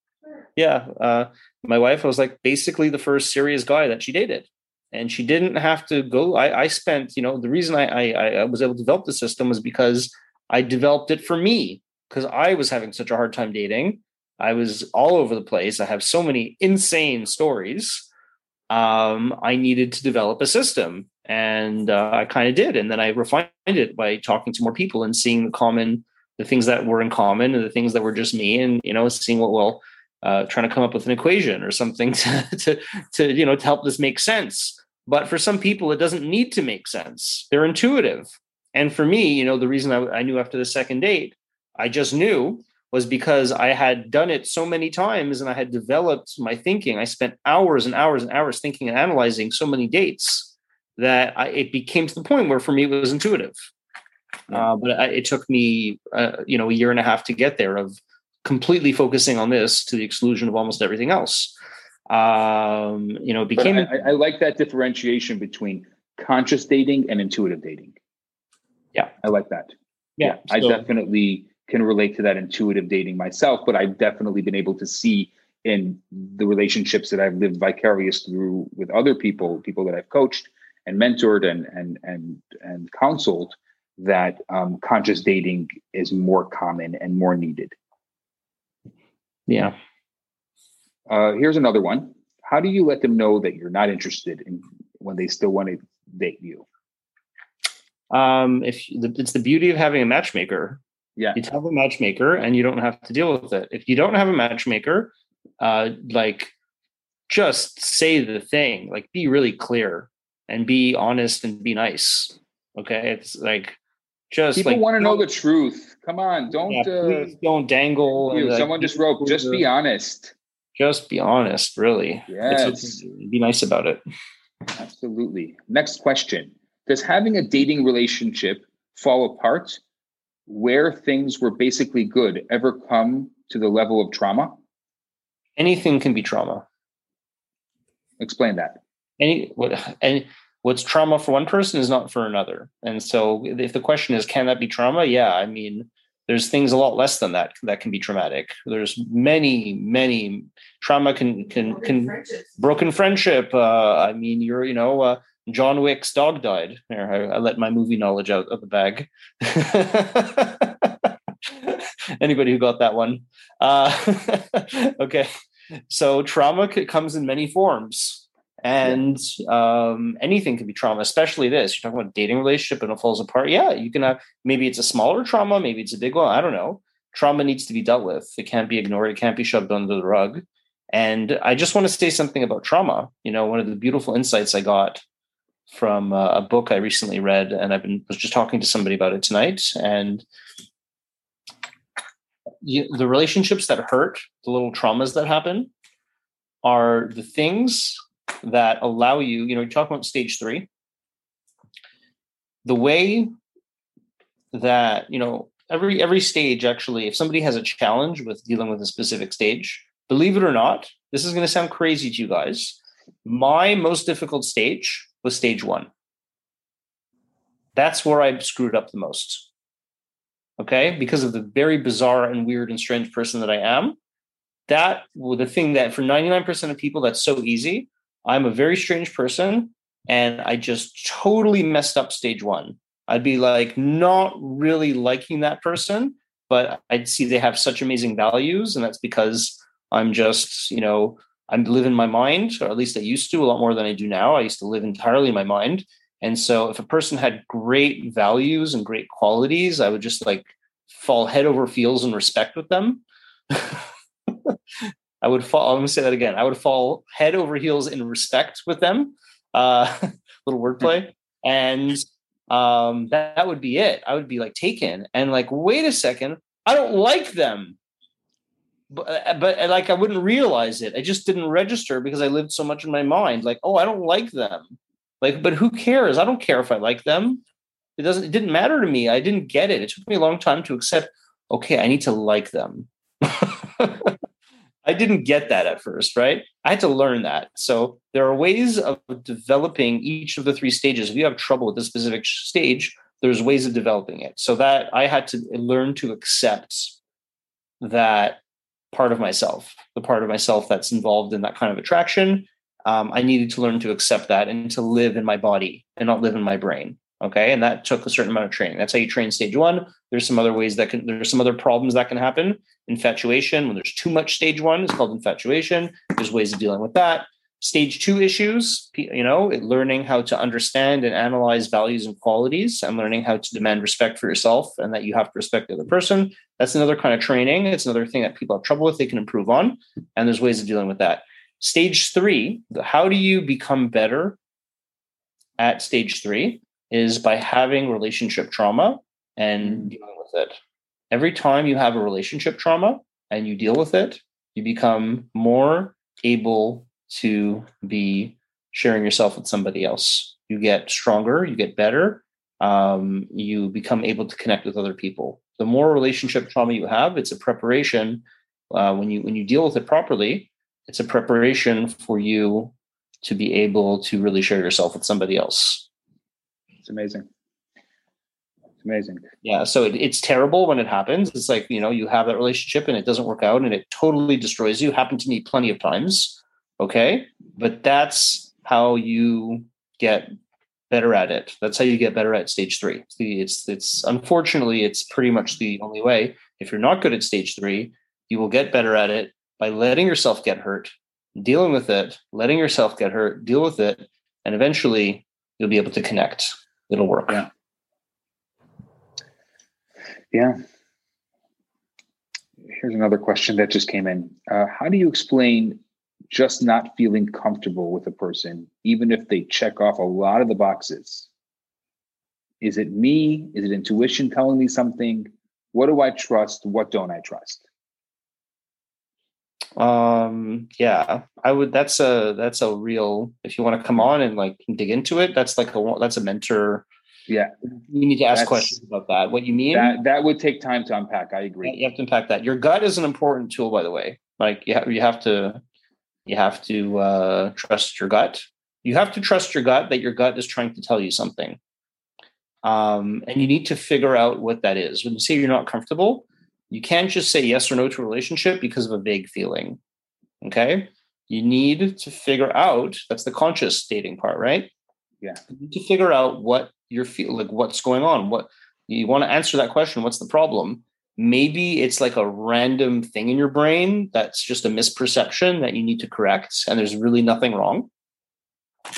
Yeah. Uh, my wife was like basically the first serious guy that she dated. And she didn't have to go. I, I spent, you know, the reason I, I, I was able to develop the system was because I developed it for me because I was having such a hard time dating. I was all over the place. I have so many insane stories. Um, I needed to develop a system, and uh, I kind of did. And then I refined it by talking to more people and seeing the common, the things that were in common, and the things that were just me, and you know, seeing what well, uh, trying to come up with an equation or something to, to to you know to help this make sense. But for some people, it doesn't need to make sense. They're intuitive. And for me, you know, the reason I, I knew after the second date, I just knew was because I had done it so many times and I had developed my thinking. I spent hours and hours and hours thinking and analyzing so many dates that I, it became to the point where for me it was intuitive. Uh, but I, it took me, uh, you know, a year and a half to get there of completely focusing on this to the exclusion of almost everything else. Um, you know, it became I, I- I like that differentiation between conscious dating and intuitive dating. Yeah. I like that. yeah. I so- definitely can relate to that intuitive dating myself, but I've definitely been able to see in the relationships that I've lived vicarious through with other people, people that I've coached and mentored and and and and counseled, that um, conscious dating is more common and more needed. yeah. Uh, here's another one. How do you let them know that you're not interested in when they still want to date you? Um, if the, it's the beauty of having a matchmaker, Yeah. you tell the matchmaker and you don't have to deal with it. If you don't have a matchmaker, uh, like just say the thing, like be really clear and be honest and be nice. Okay. It's like just People like want to know the truth. Come on, don't. yeah, uh, don't dangle. you. and, like, Someone just wrote, just be honest. Just be honest, really. It's- Yes. be nice about it. Absolutely. Next question Does having a dating relationship fall apart where things were basically good ever come to the level of trauma? Anything can be trauma. Explain that. Any what and what's trauma for one person is not for another. And so if the question is can that be trauma? Yeah i mean there's things a lot less than that that can be traumatic. There's many many trauma can can broken can friendships. broken friendship uh i mean you're you know uh, john wick's dog died. There I, I let my movie knowledge out of the bag. Anybody who got that one. Uh okay. So trauma comes in many forms and um, anything can be trauma especially this. You're talking about dating relationship and it falls apart. Yeah you can have maybe it's a smaller trauma maybe it's a big one i don't know. Trauma needs to be dealt with. It can't be ignored. It can't be shoved under the rug. And i just want to say something about trauma. You know one of the beautiful insights i got from uh, a book i recently read and i've been was just talking to somebody about it tonight and you, the relationships that hurt the little traumas that happen are the things that allow you, you know, you talk about stage three. The way that, you know, every every stage actually, if somebody has a challenge with dealing with a specific stage, believe it or not, this is going to sound crazy to you guys. My most difficult stage was stage one. That's where I screwed up the most. Okay, because of the very bizarre and weird and strange person that I am. That the thing that for 99% of people that's so easy I'm a very strange person and I just totally messed up stage one. I'd be like not really liking that person, but I'd see they have such amazing values. And that's because I'm just, you know, I'm living my mind, or at least I used to a lot more than I do now. I used to live entirely in my mind. And so if a person had great values and great qualities, I would just like fall head over heels in respect with them. I would fall. I'm going to say that again. I would fall head over heels in respect with them. Uh, little wordplay, and um, that, that would be it. I would be like taken and like, wait a second, I don't like them. But, uh, but like I wouldn't realize it. I just didn't register because I lived so much in my mind. Like, oh, I don't like them. Like, but who cares? I don't care if I like them. It doesn't. It didn't matter to me. I didn't get it. It took me a long time to accept. Okay, I need to like them. I didn't get that at first, right? I had to learn that. So there are ways of developing each of the three stages. If you have trouble with a specific stage, there's ways of developing it. So that I had to learn to accept that part of myself, the part of myself that's involved in that kind of attraction. Um, I needed to learn to accept that and to live in my body and not live in my brain. Okay. And that took a certain amount of training. That's how you train stage one. There's some other ways that can, there's some other problems that can happen. Infatuation, when there's too much stage one, it's called infatuation. There's ways of dealing with that. Stage two issues, you know, learning how to understand and analyze values and qualities and learning how to demand respect for yourself and that you have to respect the other person. That's another kind of training. It's another thing that people have trouble with, they can improve on. And there's ways of dealing with that. Stage three, how do you become better at stage three? Is by having relationship trauma and mm-hmm. dealing with it. Every time you have a relationship trauma and you deal with it, you become more able to be sharing yourself with somebody else. You get stronger, you get better, um, you become able to connect with other people. The more relationship trauma you have, it's a preparation. Uh, when you when you deal with it properly, it's a preparation for you to be able to really share yourself with somebody else. It's amazing. It's amazing. Yeah. So it, it's terrible when it happens. It's like, you know, you have that relationship and it doesn't work out and it totally destroys you. Happened to me plenty of times. Okay. But that's how you get better at it. That's how you get better at stage three. It's it's unfortunately it's pretty much the only way. If you're not good at stage three, you will get better at it by letting yourself get hurt, dealing with it, letting yourself get hurt, deal with it, and eventually you'll be able to connect it'll work. Yeah. Yeah. Here's another question that just came in. Uh, how do you explain just not feeling comfortable with a person, even if they check off a lot of the boxes? Is it me? Is it intuition telling me something? What do I trust? What don't I trust? Um yeah i would that's a that's a real if you want to come on and like dig into it that's like a that's a mentor. Yeah. You need to ask questions about that. What you mean? That that would take time to unpack i agree. You have to unpack that. Your gut is an important tool by the way. Like you have, you have to you have to uh, trust your gut. You have to trust your gut that your gut is trying to tell you something. Um, and you need to figure out what that is. When you say you're not comfortable, you can't just say yes or no to a relationship because of a vague feeling. Okay. You need to figure out that's the conscious dating part, right? Yeah. You need to figure out what you're feel like what's going on. What you want to answer that question, what's the problem? Maybe it's like a random thing in your brain that's just a misperception that you need to correct, and there's really nothing wrong.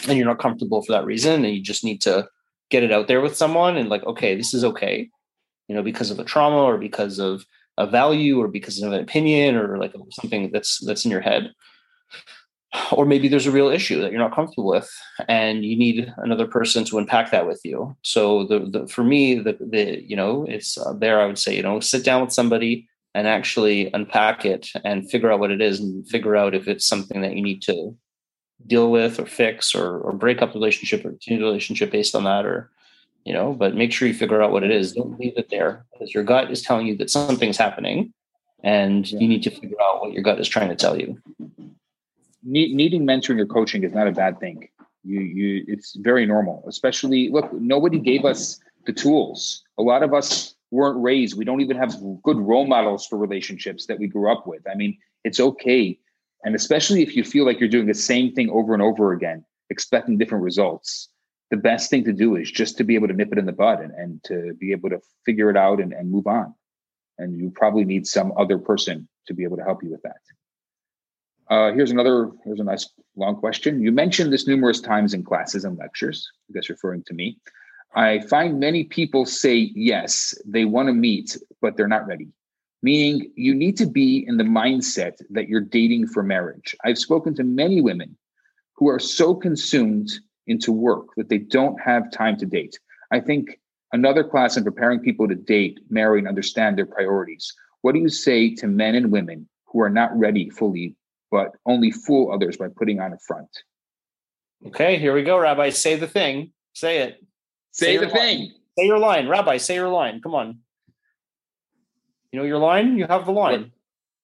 And you're not comfortable for that reason, and you just need to get it out there with someone and like, okay, this is okay, you know, because of a trauma or because of a value or because of an opinion or like something that's that's in your head. Or maybe there's a real issue that you're not comfortable with and you need another person to unpack that with you. So the, the for me the, the you know it's uh, there i would say you know sit down with somebody and actually unpack it and figure out what it is and figure out if it's something that you need to deal with or fix or, or break up relationship or continue relationship based on that or you know but make sure you figure out what it is don't leave it there because your gut is telling you that something's happening and you need to figure out what your gut is trying to tell you needing mentoring or coaching is not a bad thing. You, you, it's very normal. Especially, look, nobody gave us the tools. A lot of us weren't raised. We don't even have good role models for relationships that we grew up with. I mean, it's okay, and especially if you feel like you're doing the same thing over and over again, expecting different results. The best thing to do is just to be able to nip it in the bud and, and to be able to figure it out and, and move on. And you probably need some other person to be able to help you with that. Uh, here's another, here's a nice long question. You mentioned this numerous times in classes and lectures, I guess referring to me. I find many people say yes, they want to meet, but they're not ready. Meaning, you need to be in the mindset that you're dating for marriage. I've spoken to many women who are so consumed into work that they don't have time to date. I think another class in preparing people to date, marry, and understand their priorities. What do you say to men and women who are not ready fully but only fool others by putting on a front. Okay, here we go, Rabbi. Say the thing. Say it. Say, say the thing. Line. Say your line, Rabbi. Say your line. Come on. You know your line? You have the line.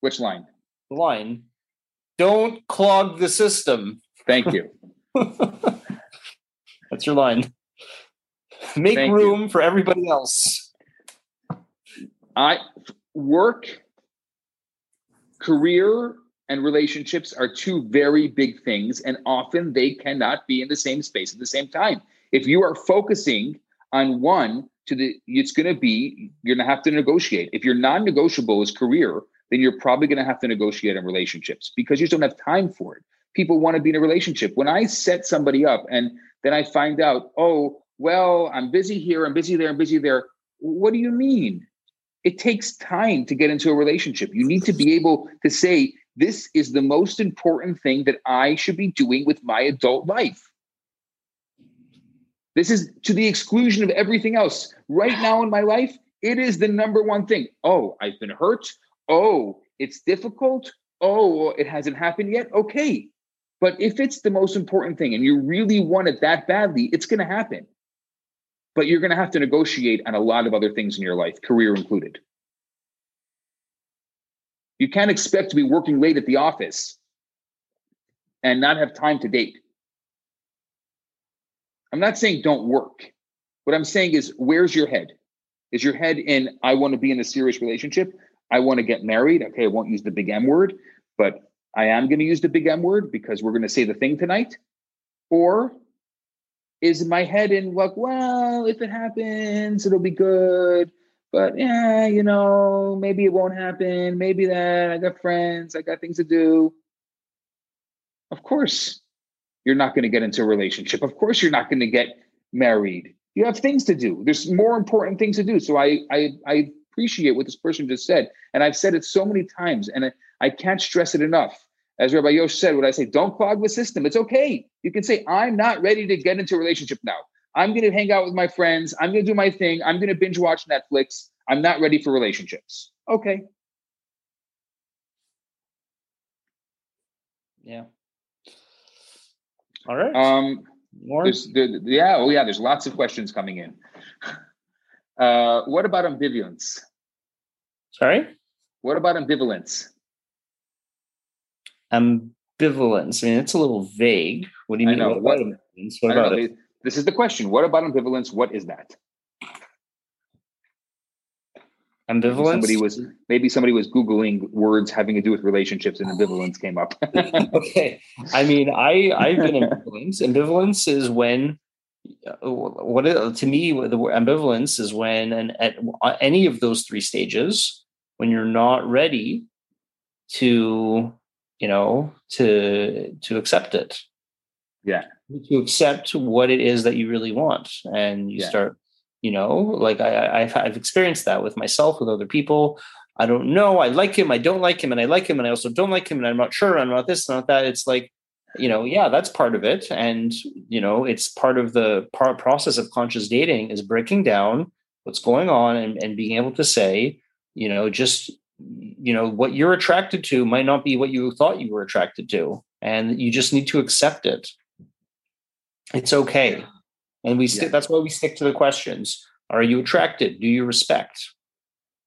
Which line? The line. Don't clog the system. Thank you. That's your line. Make Thank room you. for everybody else. I work, career, and relationships are two very big things, and often they cannot be in the same space at the same time. If you are focusing on one, to the it's going to be you're going to have to negotiate. If your non-negotiable is career, then you're probably going to have to negotiate on relationships because you just don't have time for it. People want to be in a relationship. When I set somebody up and then I find out, oh, well, I'm busy here, I'm busy there, I'm busy there. What do you mean? It takes time to get into a relationship. You need to be able to say, this is the most important thing that I should be doing with my adult life. This is to the exclusion of everything else. Right now in my life, it is the number one thing. Oh, I've been hurt. Oh, it's difficult. Oh, it hasn't happened yet. Okay. But if it's the most important thing and you really want it that badly, it's going to happen. But you're going to have to negotiate on a lot of other things in your life, career included. You can't expect to be working late at the office and not have time to date. I'm not saying don't work. What I'm saying is, where's your head? Is your head in, I want to be in a serious relationship? I want to get married. Okay, I won't use the big M word, but I am going to use the big M word because we're going to say the thing tonight. Or is my head in, like, well, if it happens, it'll be good but yeah, you know, maybe it won't happen. Maybe that. I got friends. I got things to do. Of course, you're not going to get into a relationship. Of course, you're not going to get married. You have things to do. There's more important things to do. So I, I, I appreciate what this person just said, and I've said it so many times, and I, I can't stress it enough. As Rabbi Yosh said, what I say, don't clog the system. It's okay. You can say, I'm not ready to get into a relationship now. I'm going to hang out with my friends. I'm going to do my thing. I'm going to binge watch Netflix. I'm not ready for relationships. Okay. Yeah. All right. Um, More? There, yeah. Oh, yeah. There's lots of questions coming in. Uh, what about ambivalence? Sorry. What about ambivalence? Ambivalence. I mean, it's a little vague. What do you mean? What, what, what, what about know. it? This is the question. What about ambivalence? What is that? Ambivalence. Somebody was maybe somebody was googling words having to do with relationships, and ambivalence came up. okay, I mean, I I've been ambivalent. Ambivalence is when uh, what it, to me the ambivalence is when and at any of those three stages when you're not ready to you know to to accept it. Yeah. To accept what it is that you really want and you Yeah. start you know like I, I've, I've experienced that with myself with other people. I don't know i like him i don't like him and i like him and i also don't like him and i'm not sure i'm not this not that. It's like you know yeah that's part of it and you know it's part of the part process of conscious dating is breaking down what's going on and, and being able to say you know just you know what you're attracted to might not be what you thought you were attracted to and you just need to accept it it's okay and we stick Yeah. that's why we stick to the questions are you attracted do you respect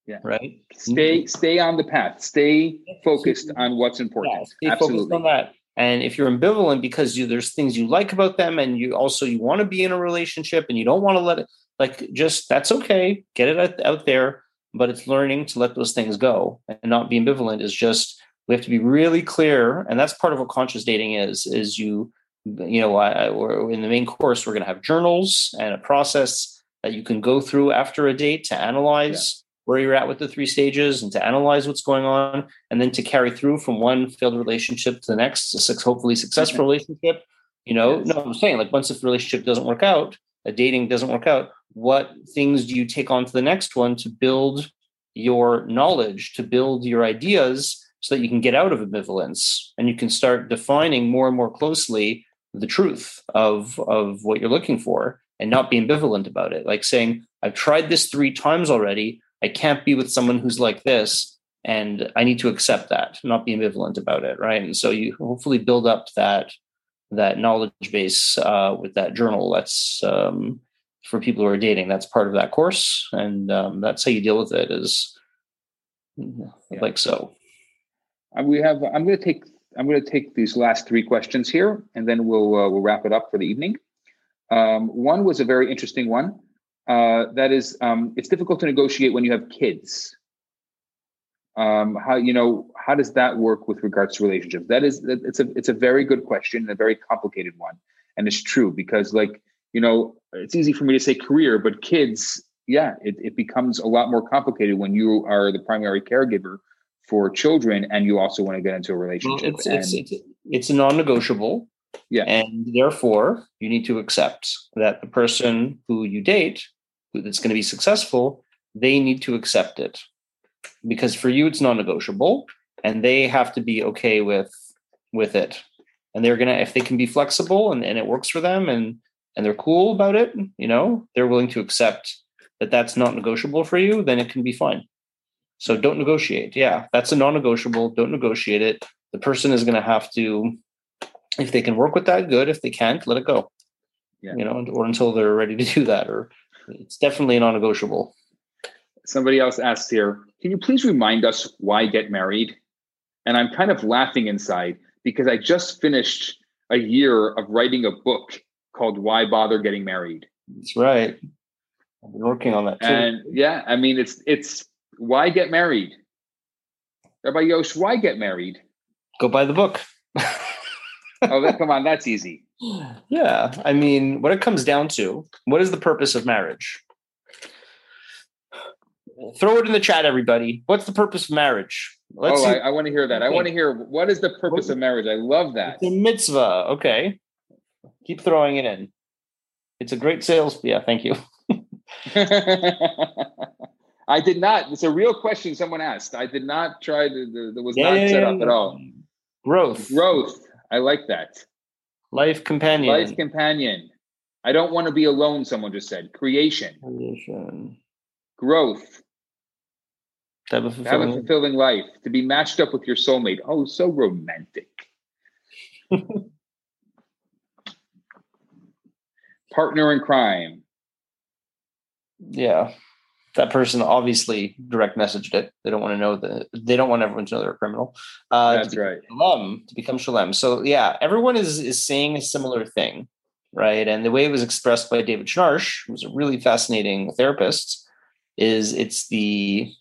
Yeah. right stay stay on the path. Stay focused on what's important. yeah, stay focused Absolutely. on that and if you're ambivalent because you there's things you like about them and you also you want to be in a relationship and you don't want to let it like just that's okay get it out, out there but it's learning to let those things go and not be ambivalent is just we have to be really clear and that's part of what conscious dating is is you you know I, I- we're in the main course we're going to have journals and a process that you can go through after a date to analyze where you're at with the three stages and to analyze what's going on and then to carry through from one failed relationship to the next a suc- hopefully successful mm-hmm. relationship you know? Yes. no i'm saying like once the relationship doesn't work out a dating doesn't work out what things do you take on to the next one to build your knowledge to build your ideas so that you can get out of ambivalence and you can start defining more and more closely the truth of of what you're looking for and not be ambivalent about it. Like saying i've tried this three times already. I can't be with someone who's like this and i need to accept that not be ambivalent about it right? And so you hopefully build up that that knowledge base uh, with that journal. That's um, for people who are dating that's part of that course and um, that's how you deal with it is Yeah. like so Uh, we have. I'm going to take. I'm going to take these last three questions here, and then we'll uh, we'll wrap it up for the evening. Um, one was a very interesting one. Uh, that is, um, it's difficult to negotiate when you have kids. Um, how you know how does that work with regards to relationships? That is, it's a it's a very good question and a very complicated one, and it's true because like you know it's easy for me to say career, but kids, yeah, it, it becomes a lot more complicated when you are the primary caregiver for children and you also want to get into a Well, relationship. it's, and it's, it's, it's non-negotiable Yeah. and therefore you need to accept that the person who you date who that's going to be successful they need to accept it because for you it's non-negotiable and they have to be okay with with it and they're gonna if they can be flexible and, and it works for them and and they're cool about it you know they're willing to accept that that's not negotiable for you then it can be fine. So don't negotiate. Yeah that's a non-negotiable. Don't negotiate it. The person is going to have to if they can work with that good if they can't let it go. Yeah. you know or until they're ready to do that or it's definitely a non-negotiable. Somebody else asked here, can you please remind us why get married? And I'm kind of laughing inside because I just finished a year of writing a book called Why Bother Getting Married. that's right i've been working on that too And yeah, I mean it's it's why get married? Rabbi Yosh, why get married? go buy the book Oh, that, come on, that's easy. yeah i mean what it comes down to what is the purpose of marriage throw it in the chat everybody what's the purpose of marriage let's oh, see I, I want to hear that. I want to hear what is the purpose of marriage? I love that. It's a mitzvah. Okay. Keep throwing it in. It's a great sales. Yeah, thank you. I did not. It's a real question someone asked. I did not try to. That was Yeah, not set up at all. Growth. Growth. I like that. Life companion. Life companion. I don't want to be alone. Someone just said creation, Creation. growth, To have a have a fulfilling life, to be matched up with your soulmate. Oh, so romantic. Partner in crime. yeah. That person obviously direct messaged it. They don't want to know that they don't want everyone to know they're a criminal. Uh, That's to right. shalom to become shalem. So yeah, everyone is is saying a similar thing, right? And the way it was expressed by David Schnarch, who's a really fascinating therapist, is it's the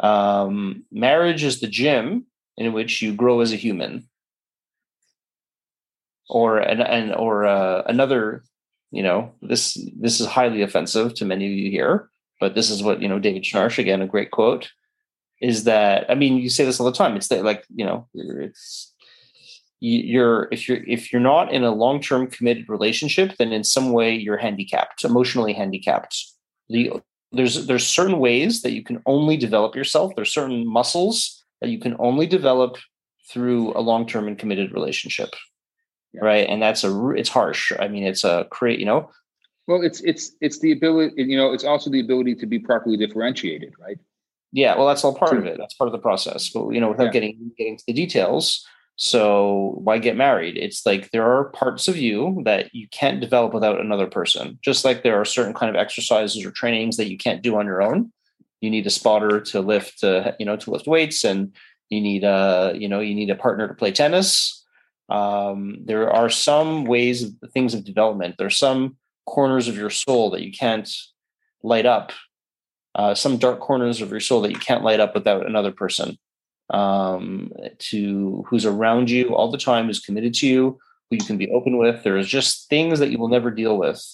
Um, marriage is the gym in which you grow as a human. Or an, an or uh, another, you know, this this is highly offensive to many of you here, but this is what you know. David Schnarch again, a great quote, is that I mean, you say this all the time. It's that like you know, it's you're if you're if you're not in a long-term committed relationship then in some way you're handicapped emotionally handicapped the there's there's certain ways that you can only develop yourself there's certain muscles that you can only develop through a long-term and committed relationship yeah. right and that's a it's harsh i mean it's a create you know well it's it's it's the ability you know it's also the ability to be properly differentiated right yeah well that's all part of it that's part of the process but you know without yeah. getting getting to the details so why get married? It's like there are parts of you that you can't develop without another person. Just like there are certain kind of exercises or trainings that you can't do on your own. You need a spotter to lift, uh, you know, to lift weights, and you need a, you know, you need a partner to play tennis. Um, there are some ways of things of development. There are some corners of your soul that you can't light up. Uh, some dark corners of your soul that you can't light up without another person um, to who's around you all the time, is committed to you, who you can be open with. There's just things that you will never deal with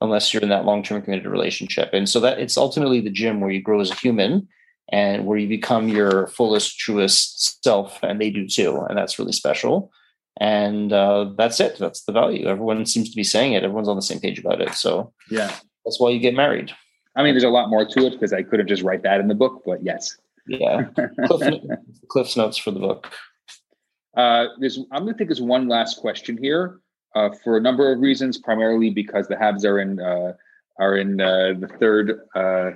unless you're in that long-term committed relationship. And so that it's ultimately the gym where you grow as a human and where you become your fullest, truest self, and they do too. And that's really special. And uh, that's it. That's the value. Everyone seems to be saying it. Everyone's on the same page about it. So yeah, that's why you get married. I mean, there's a lot more to it because I couldn't just write that in the book, but yes. Yeah, Cliff, Cliff's notes for the book. Uh, there's, I'm going to take this one last question here uh, for a number of reasons. Primarily because the Habs are in uh, are in uh, the third uh,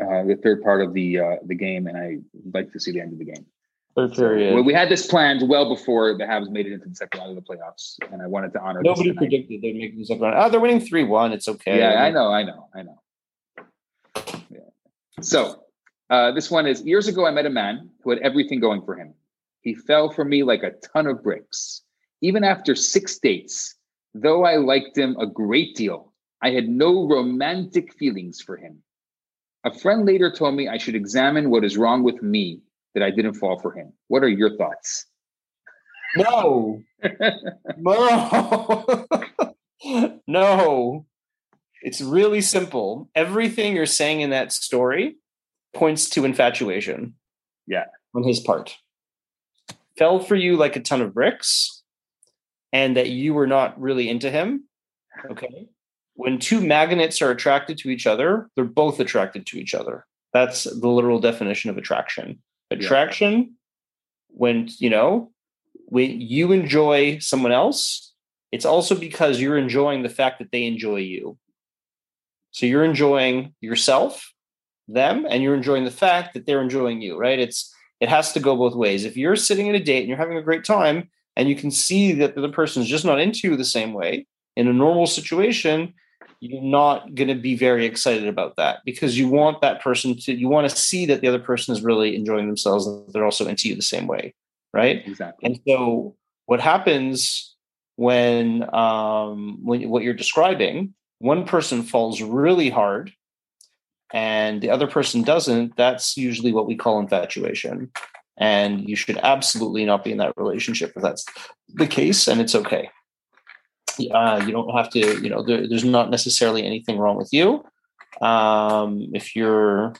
uh, the third part of the the game, and I like to see the end of the game. Third period. well, we had this planned well before the Habs made it into the second round of the playoffs, and I wanted to honor. Nobody predicted they'd make the second round. Oh, they're winning three one. It's okay. Yeah, I know, I know, I know. Yeah. So uh, this one is years ago, I met a man who had everything going for him. He fell for me like a ton of bricks. Even after six dates, though I liked him a great deal, I had no romantic feelings for him. A friend later told me I should examine what is wrong with me that I didn't fall for him. What are your thoughts? No. no. no. It's really simple. Everything you're saying in that story points to infatuation. Yeah. On his part. Fell for you like a ton of bricks and that you were not really into him. Okay. When two magnets are attracted to each other, they're both attracted to each other. That's the literal definition of attraction. Attraction, yeah. when, you know, when you enjoy someone else, it's also because you're enjoying the fact that they enjoy you. So you're enjoying yourself, them, and you're enjoying the fact that they're enjoying you, right? It's it has to go both ways. If you're sitting at a date and you're having a great time and you can see that the other person is just not into you the same way, in a normal situation, you're not going to be very excited about that because you want that person to you want to see that the other person is really enjoying themselves and they're also into you the same way right exactly and so what happens when um when what you're describing one person falls really hard and the other person doesn't, that's usually what we call infatuation. And you should absolutely not be in that relationship if that's the case, and it's okay. Uh, you don't have to, you know, there, there's not necessarily anything wrong with you. Um, if you're,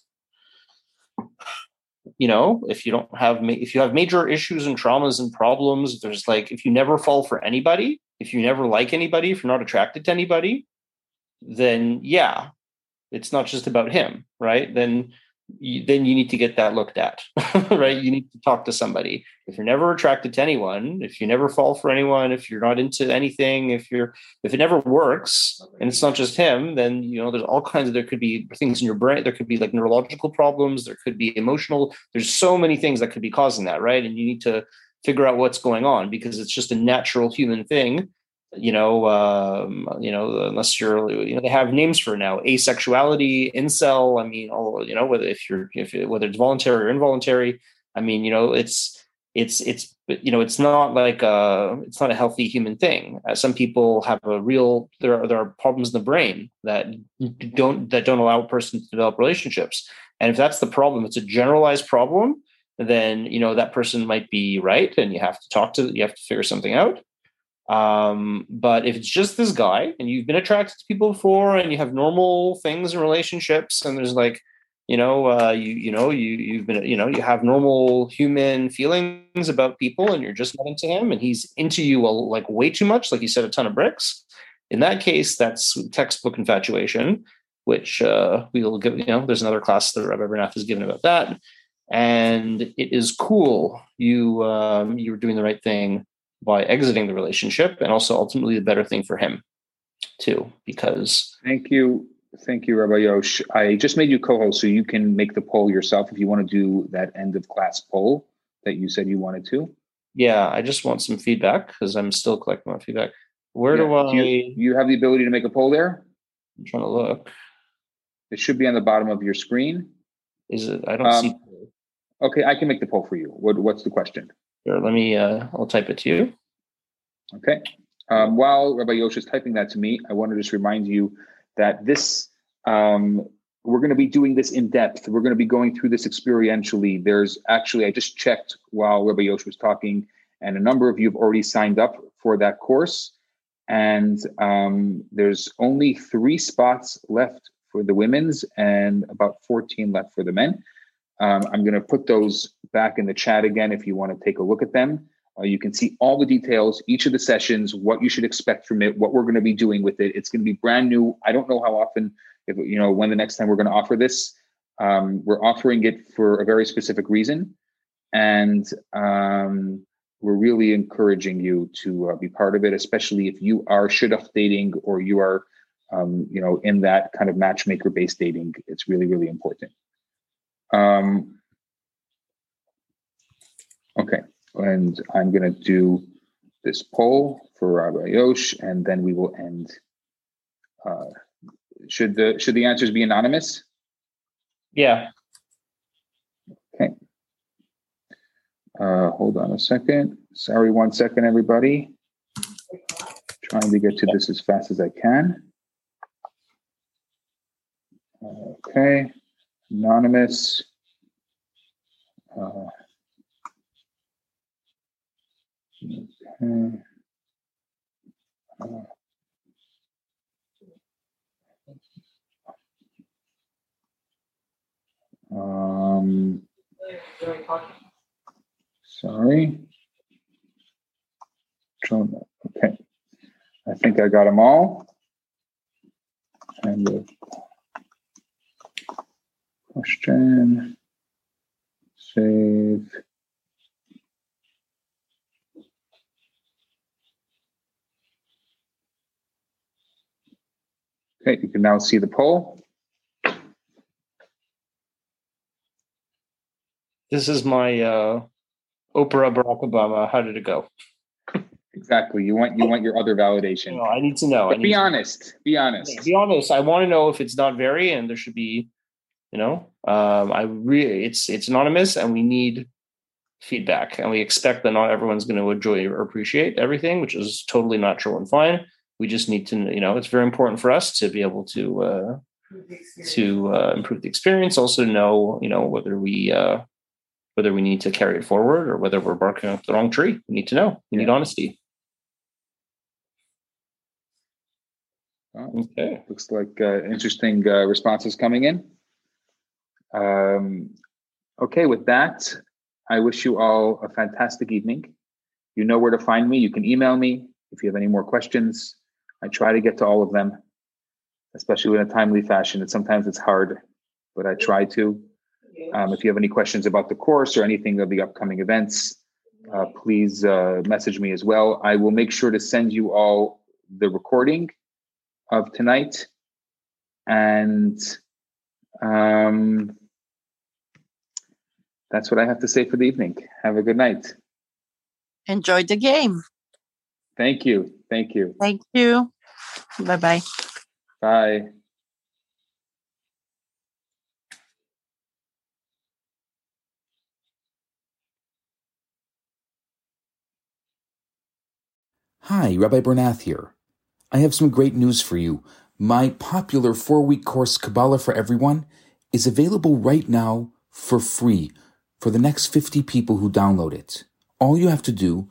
you know, if you don't have, ma- if you have major issues and traumas and problems, there's like, if you never fall for anybody, if you never like anybody, if you're not attracted to anybody, then yeah, it's not just about him, right? Then you, then you need to get that looked at, right? You need to talk to somebody. If you're never attracted to anyone, if you never fall for anyone, if you're not into anything, if you're if it never works and it's not just him, then you know there's all kinds of there could be things in your brain. There could be like neurological problems. There could be emotional. There's so many things that could be causing that, right? And you need to figure out what's going on because it's just a natural human thing you know, um, you know, unless you're, you know, they have names for now, asexuality, incel. I mean, all, you know, whether if you're, if whether it's voluntary or involuntary, I mean, you know, it's, it's, it's, you know, it's not like a, it's not a healthy human thing. Uh, some people have a real, there are, there are problems in the brain that don't, that don't allow a person to develop relationships. And if that's the problem, it's a generalized problem, then you know that person might be right, and you have to talk to you have to figure something out. Um, but if it's just this guy and you've been attracted to people before and you have normal things in relationships and there's like, you know, uh, you you know, you you've been you know, you have normal human feelings about people and you're just not into him and he's into you like way too much, like you said, a ton of bricks. In that case, that's textbook infatuation, which uh, we will give. You know, there's another class that Rabbi Bernath has given about that, and it is cool. You um, you were doing the right thing by exiting the relationship and also ultimately the better thing for him too because thank you. Thank you rabbi yosh. I just made you co-host so you can make the poll yourself if you want to do that end of class poll that you said you wanted to. Yeah i just want some feedback because i'm still collecting my feedback. Where yeah. do i you, you have the ability to make a poll there? I'm trying to look. It should be on the bottom of your screen. Is it i don't um, see. okay i can make the poll for you. What, what's the question Here, let me. Uh, I'll type it to you. Okay. Um, while Rabbi Yosh is typing that to me, I want to just remind you that this um, we're going to be doing this in depth. We're going to be going through this experientially. There's actually I just checked while Rabbi Yosh was talking, and a number of you have already signed up for that course. And um, there's only three spots left for the women's and about 14 left for the men. Um, I'm going to put those back in the chat again if you want to take a look at them. Uh, you can see all the details, each of the sessions, what you should expect from it, what we're going to be doing with it. It's going to be brand new. I don't know how often, if you know, when the next time we're going to offer this. Um, we're offering it for a very specific reason, and um, we're really encouraging you to uh, be part of it, especially if you are shidduch dating or you are, um, you know, in that kind of matchmaker-based dating. It's really, really important. Um, okay, and I'm going to do this poll for Rabbi Yosh, and then we will end. Uh, should the should the answers be anonymous? Yeah. Okay. Uh, hold on a second. Sorry, one second, everybody. Trying to get to this as fast as I can. Okay. Anonymous. Uh, okay. Uh, um, sorry. Okay. I think I got them all. And the question, save. Okay, you can now see the poll. This is my uh, Oprah Barack Obama. How did it go? Exactly. You want you want your other validation. No, I need to know. But be honest. Be honest. Be honest. I want to know if it's not very, and there should be you know um, i really it's it's anonymous and we need feedback and we expect that not everyone's going to enjoy or appreciate everything which is totally natural and fine we just need to you know it's very important for us to be able to uh, to uh, improve the experience also to know you know whether we uh, whether we need to carry it forward or whether we're barking up the wrong tree we need to know we yeah. need honesty okay looks like uh, interesting uh, responses coming in um, okay, with that, I wish you all a fantastic evening. You know where to find me. You can email me if you have any more questions. I try to get to all of them, especially in a timely fashion. And sometimes it's hard, but I try to. Um, if you have any questions about the course or anything of the upcoming events, uh, please uh, message me as well. I will make sure to send you all the recording of tonight. And um, that's what I have to say for the evening. Have a good night. Enjoy the game. Thank you. Thank you. Thank you. Bye-bye. Bye. Hi, Rabbi Bernath here. I have some great news for you. My popular four week course, Kabbalah for Everyone, is available right now for free for the next 50 people who download it. All you have to do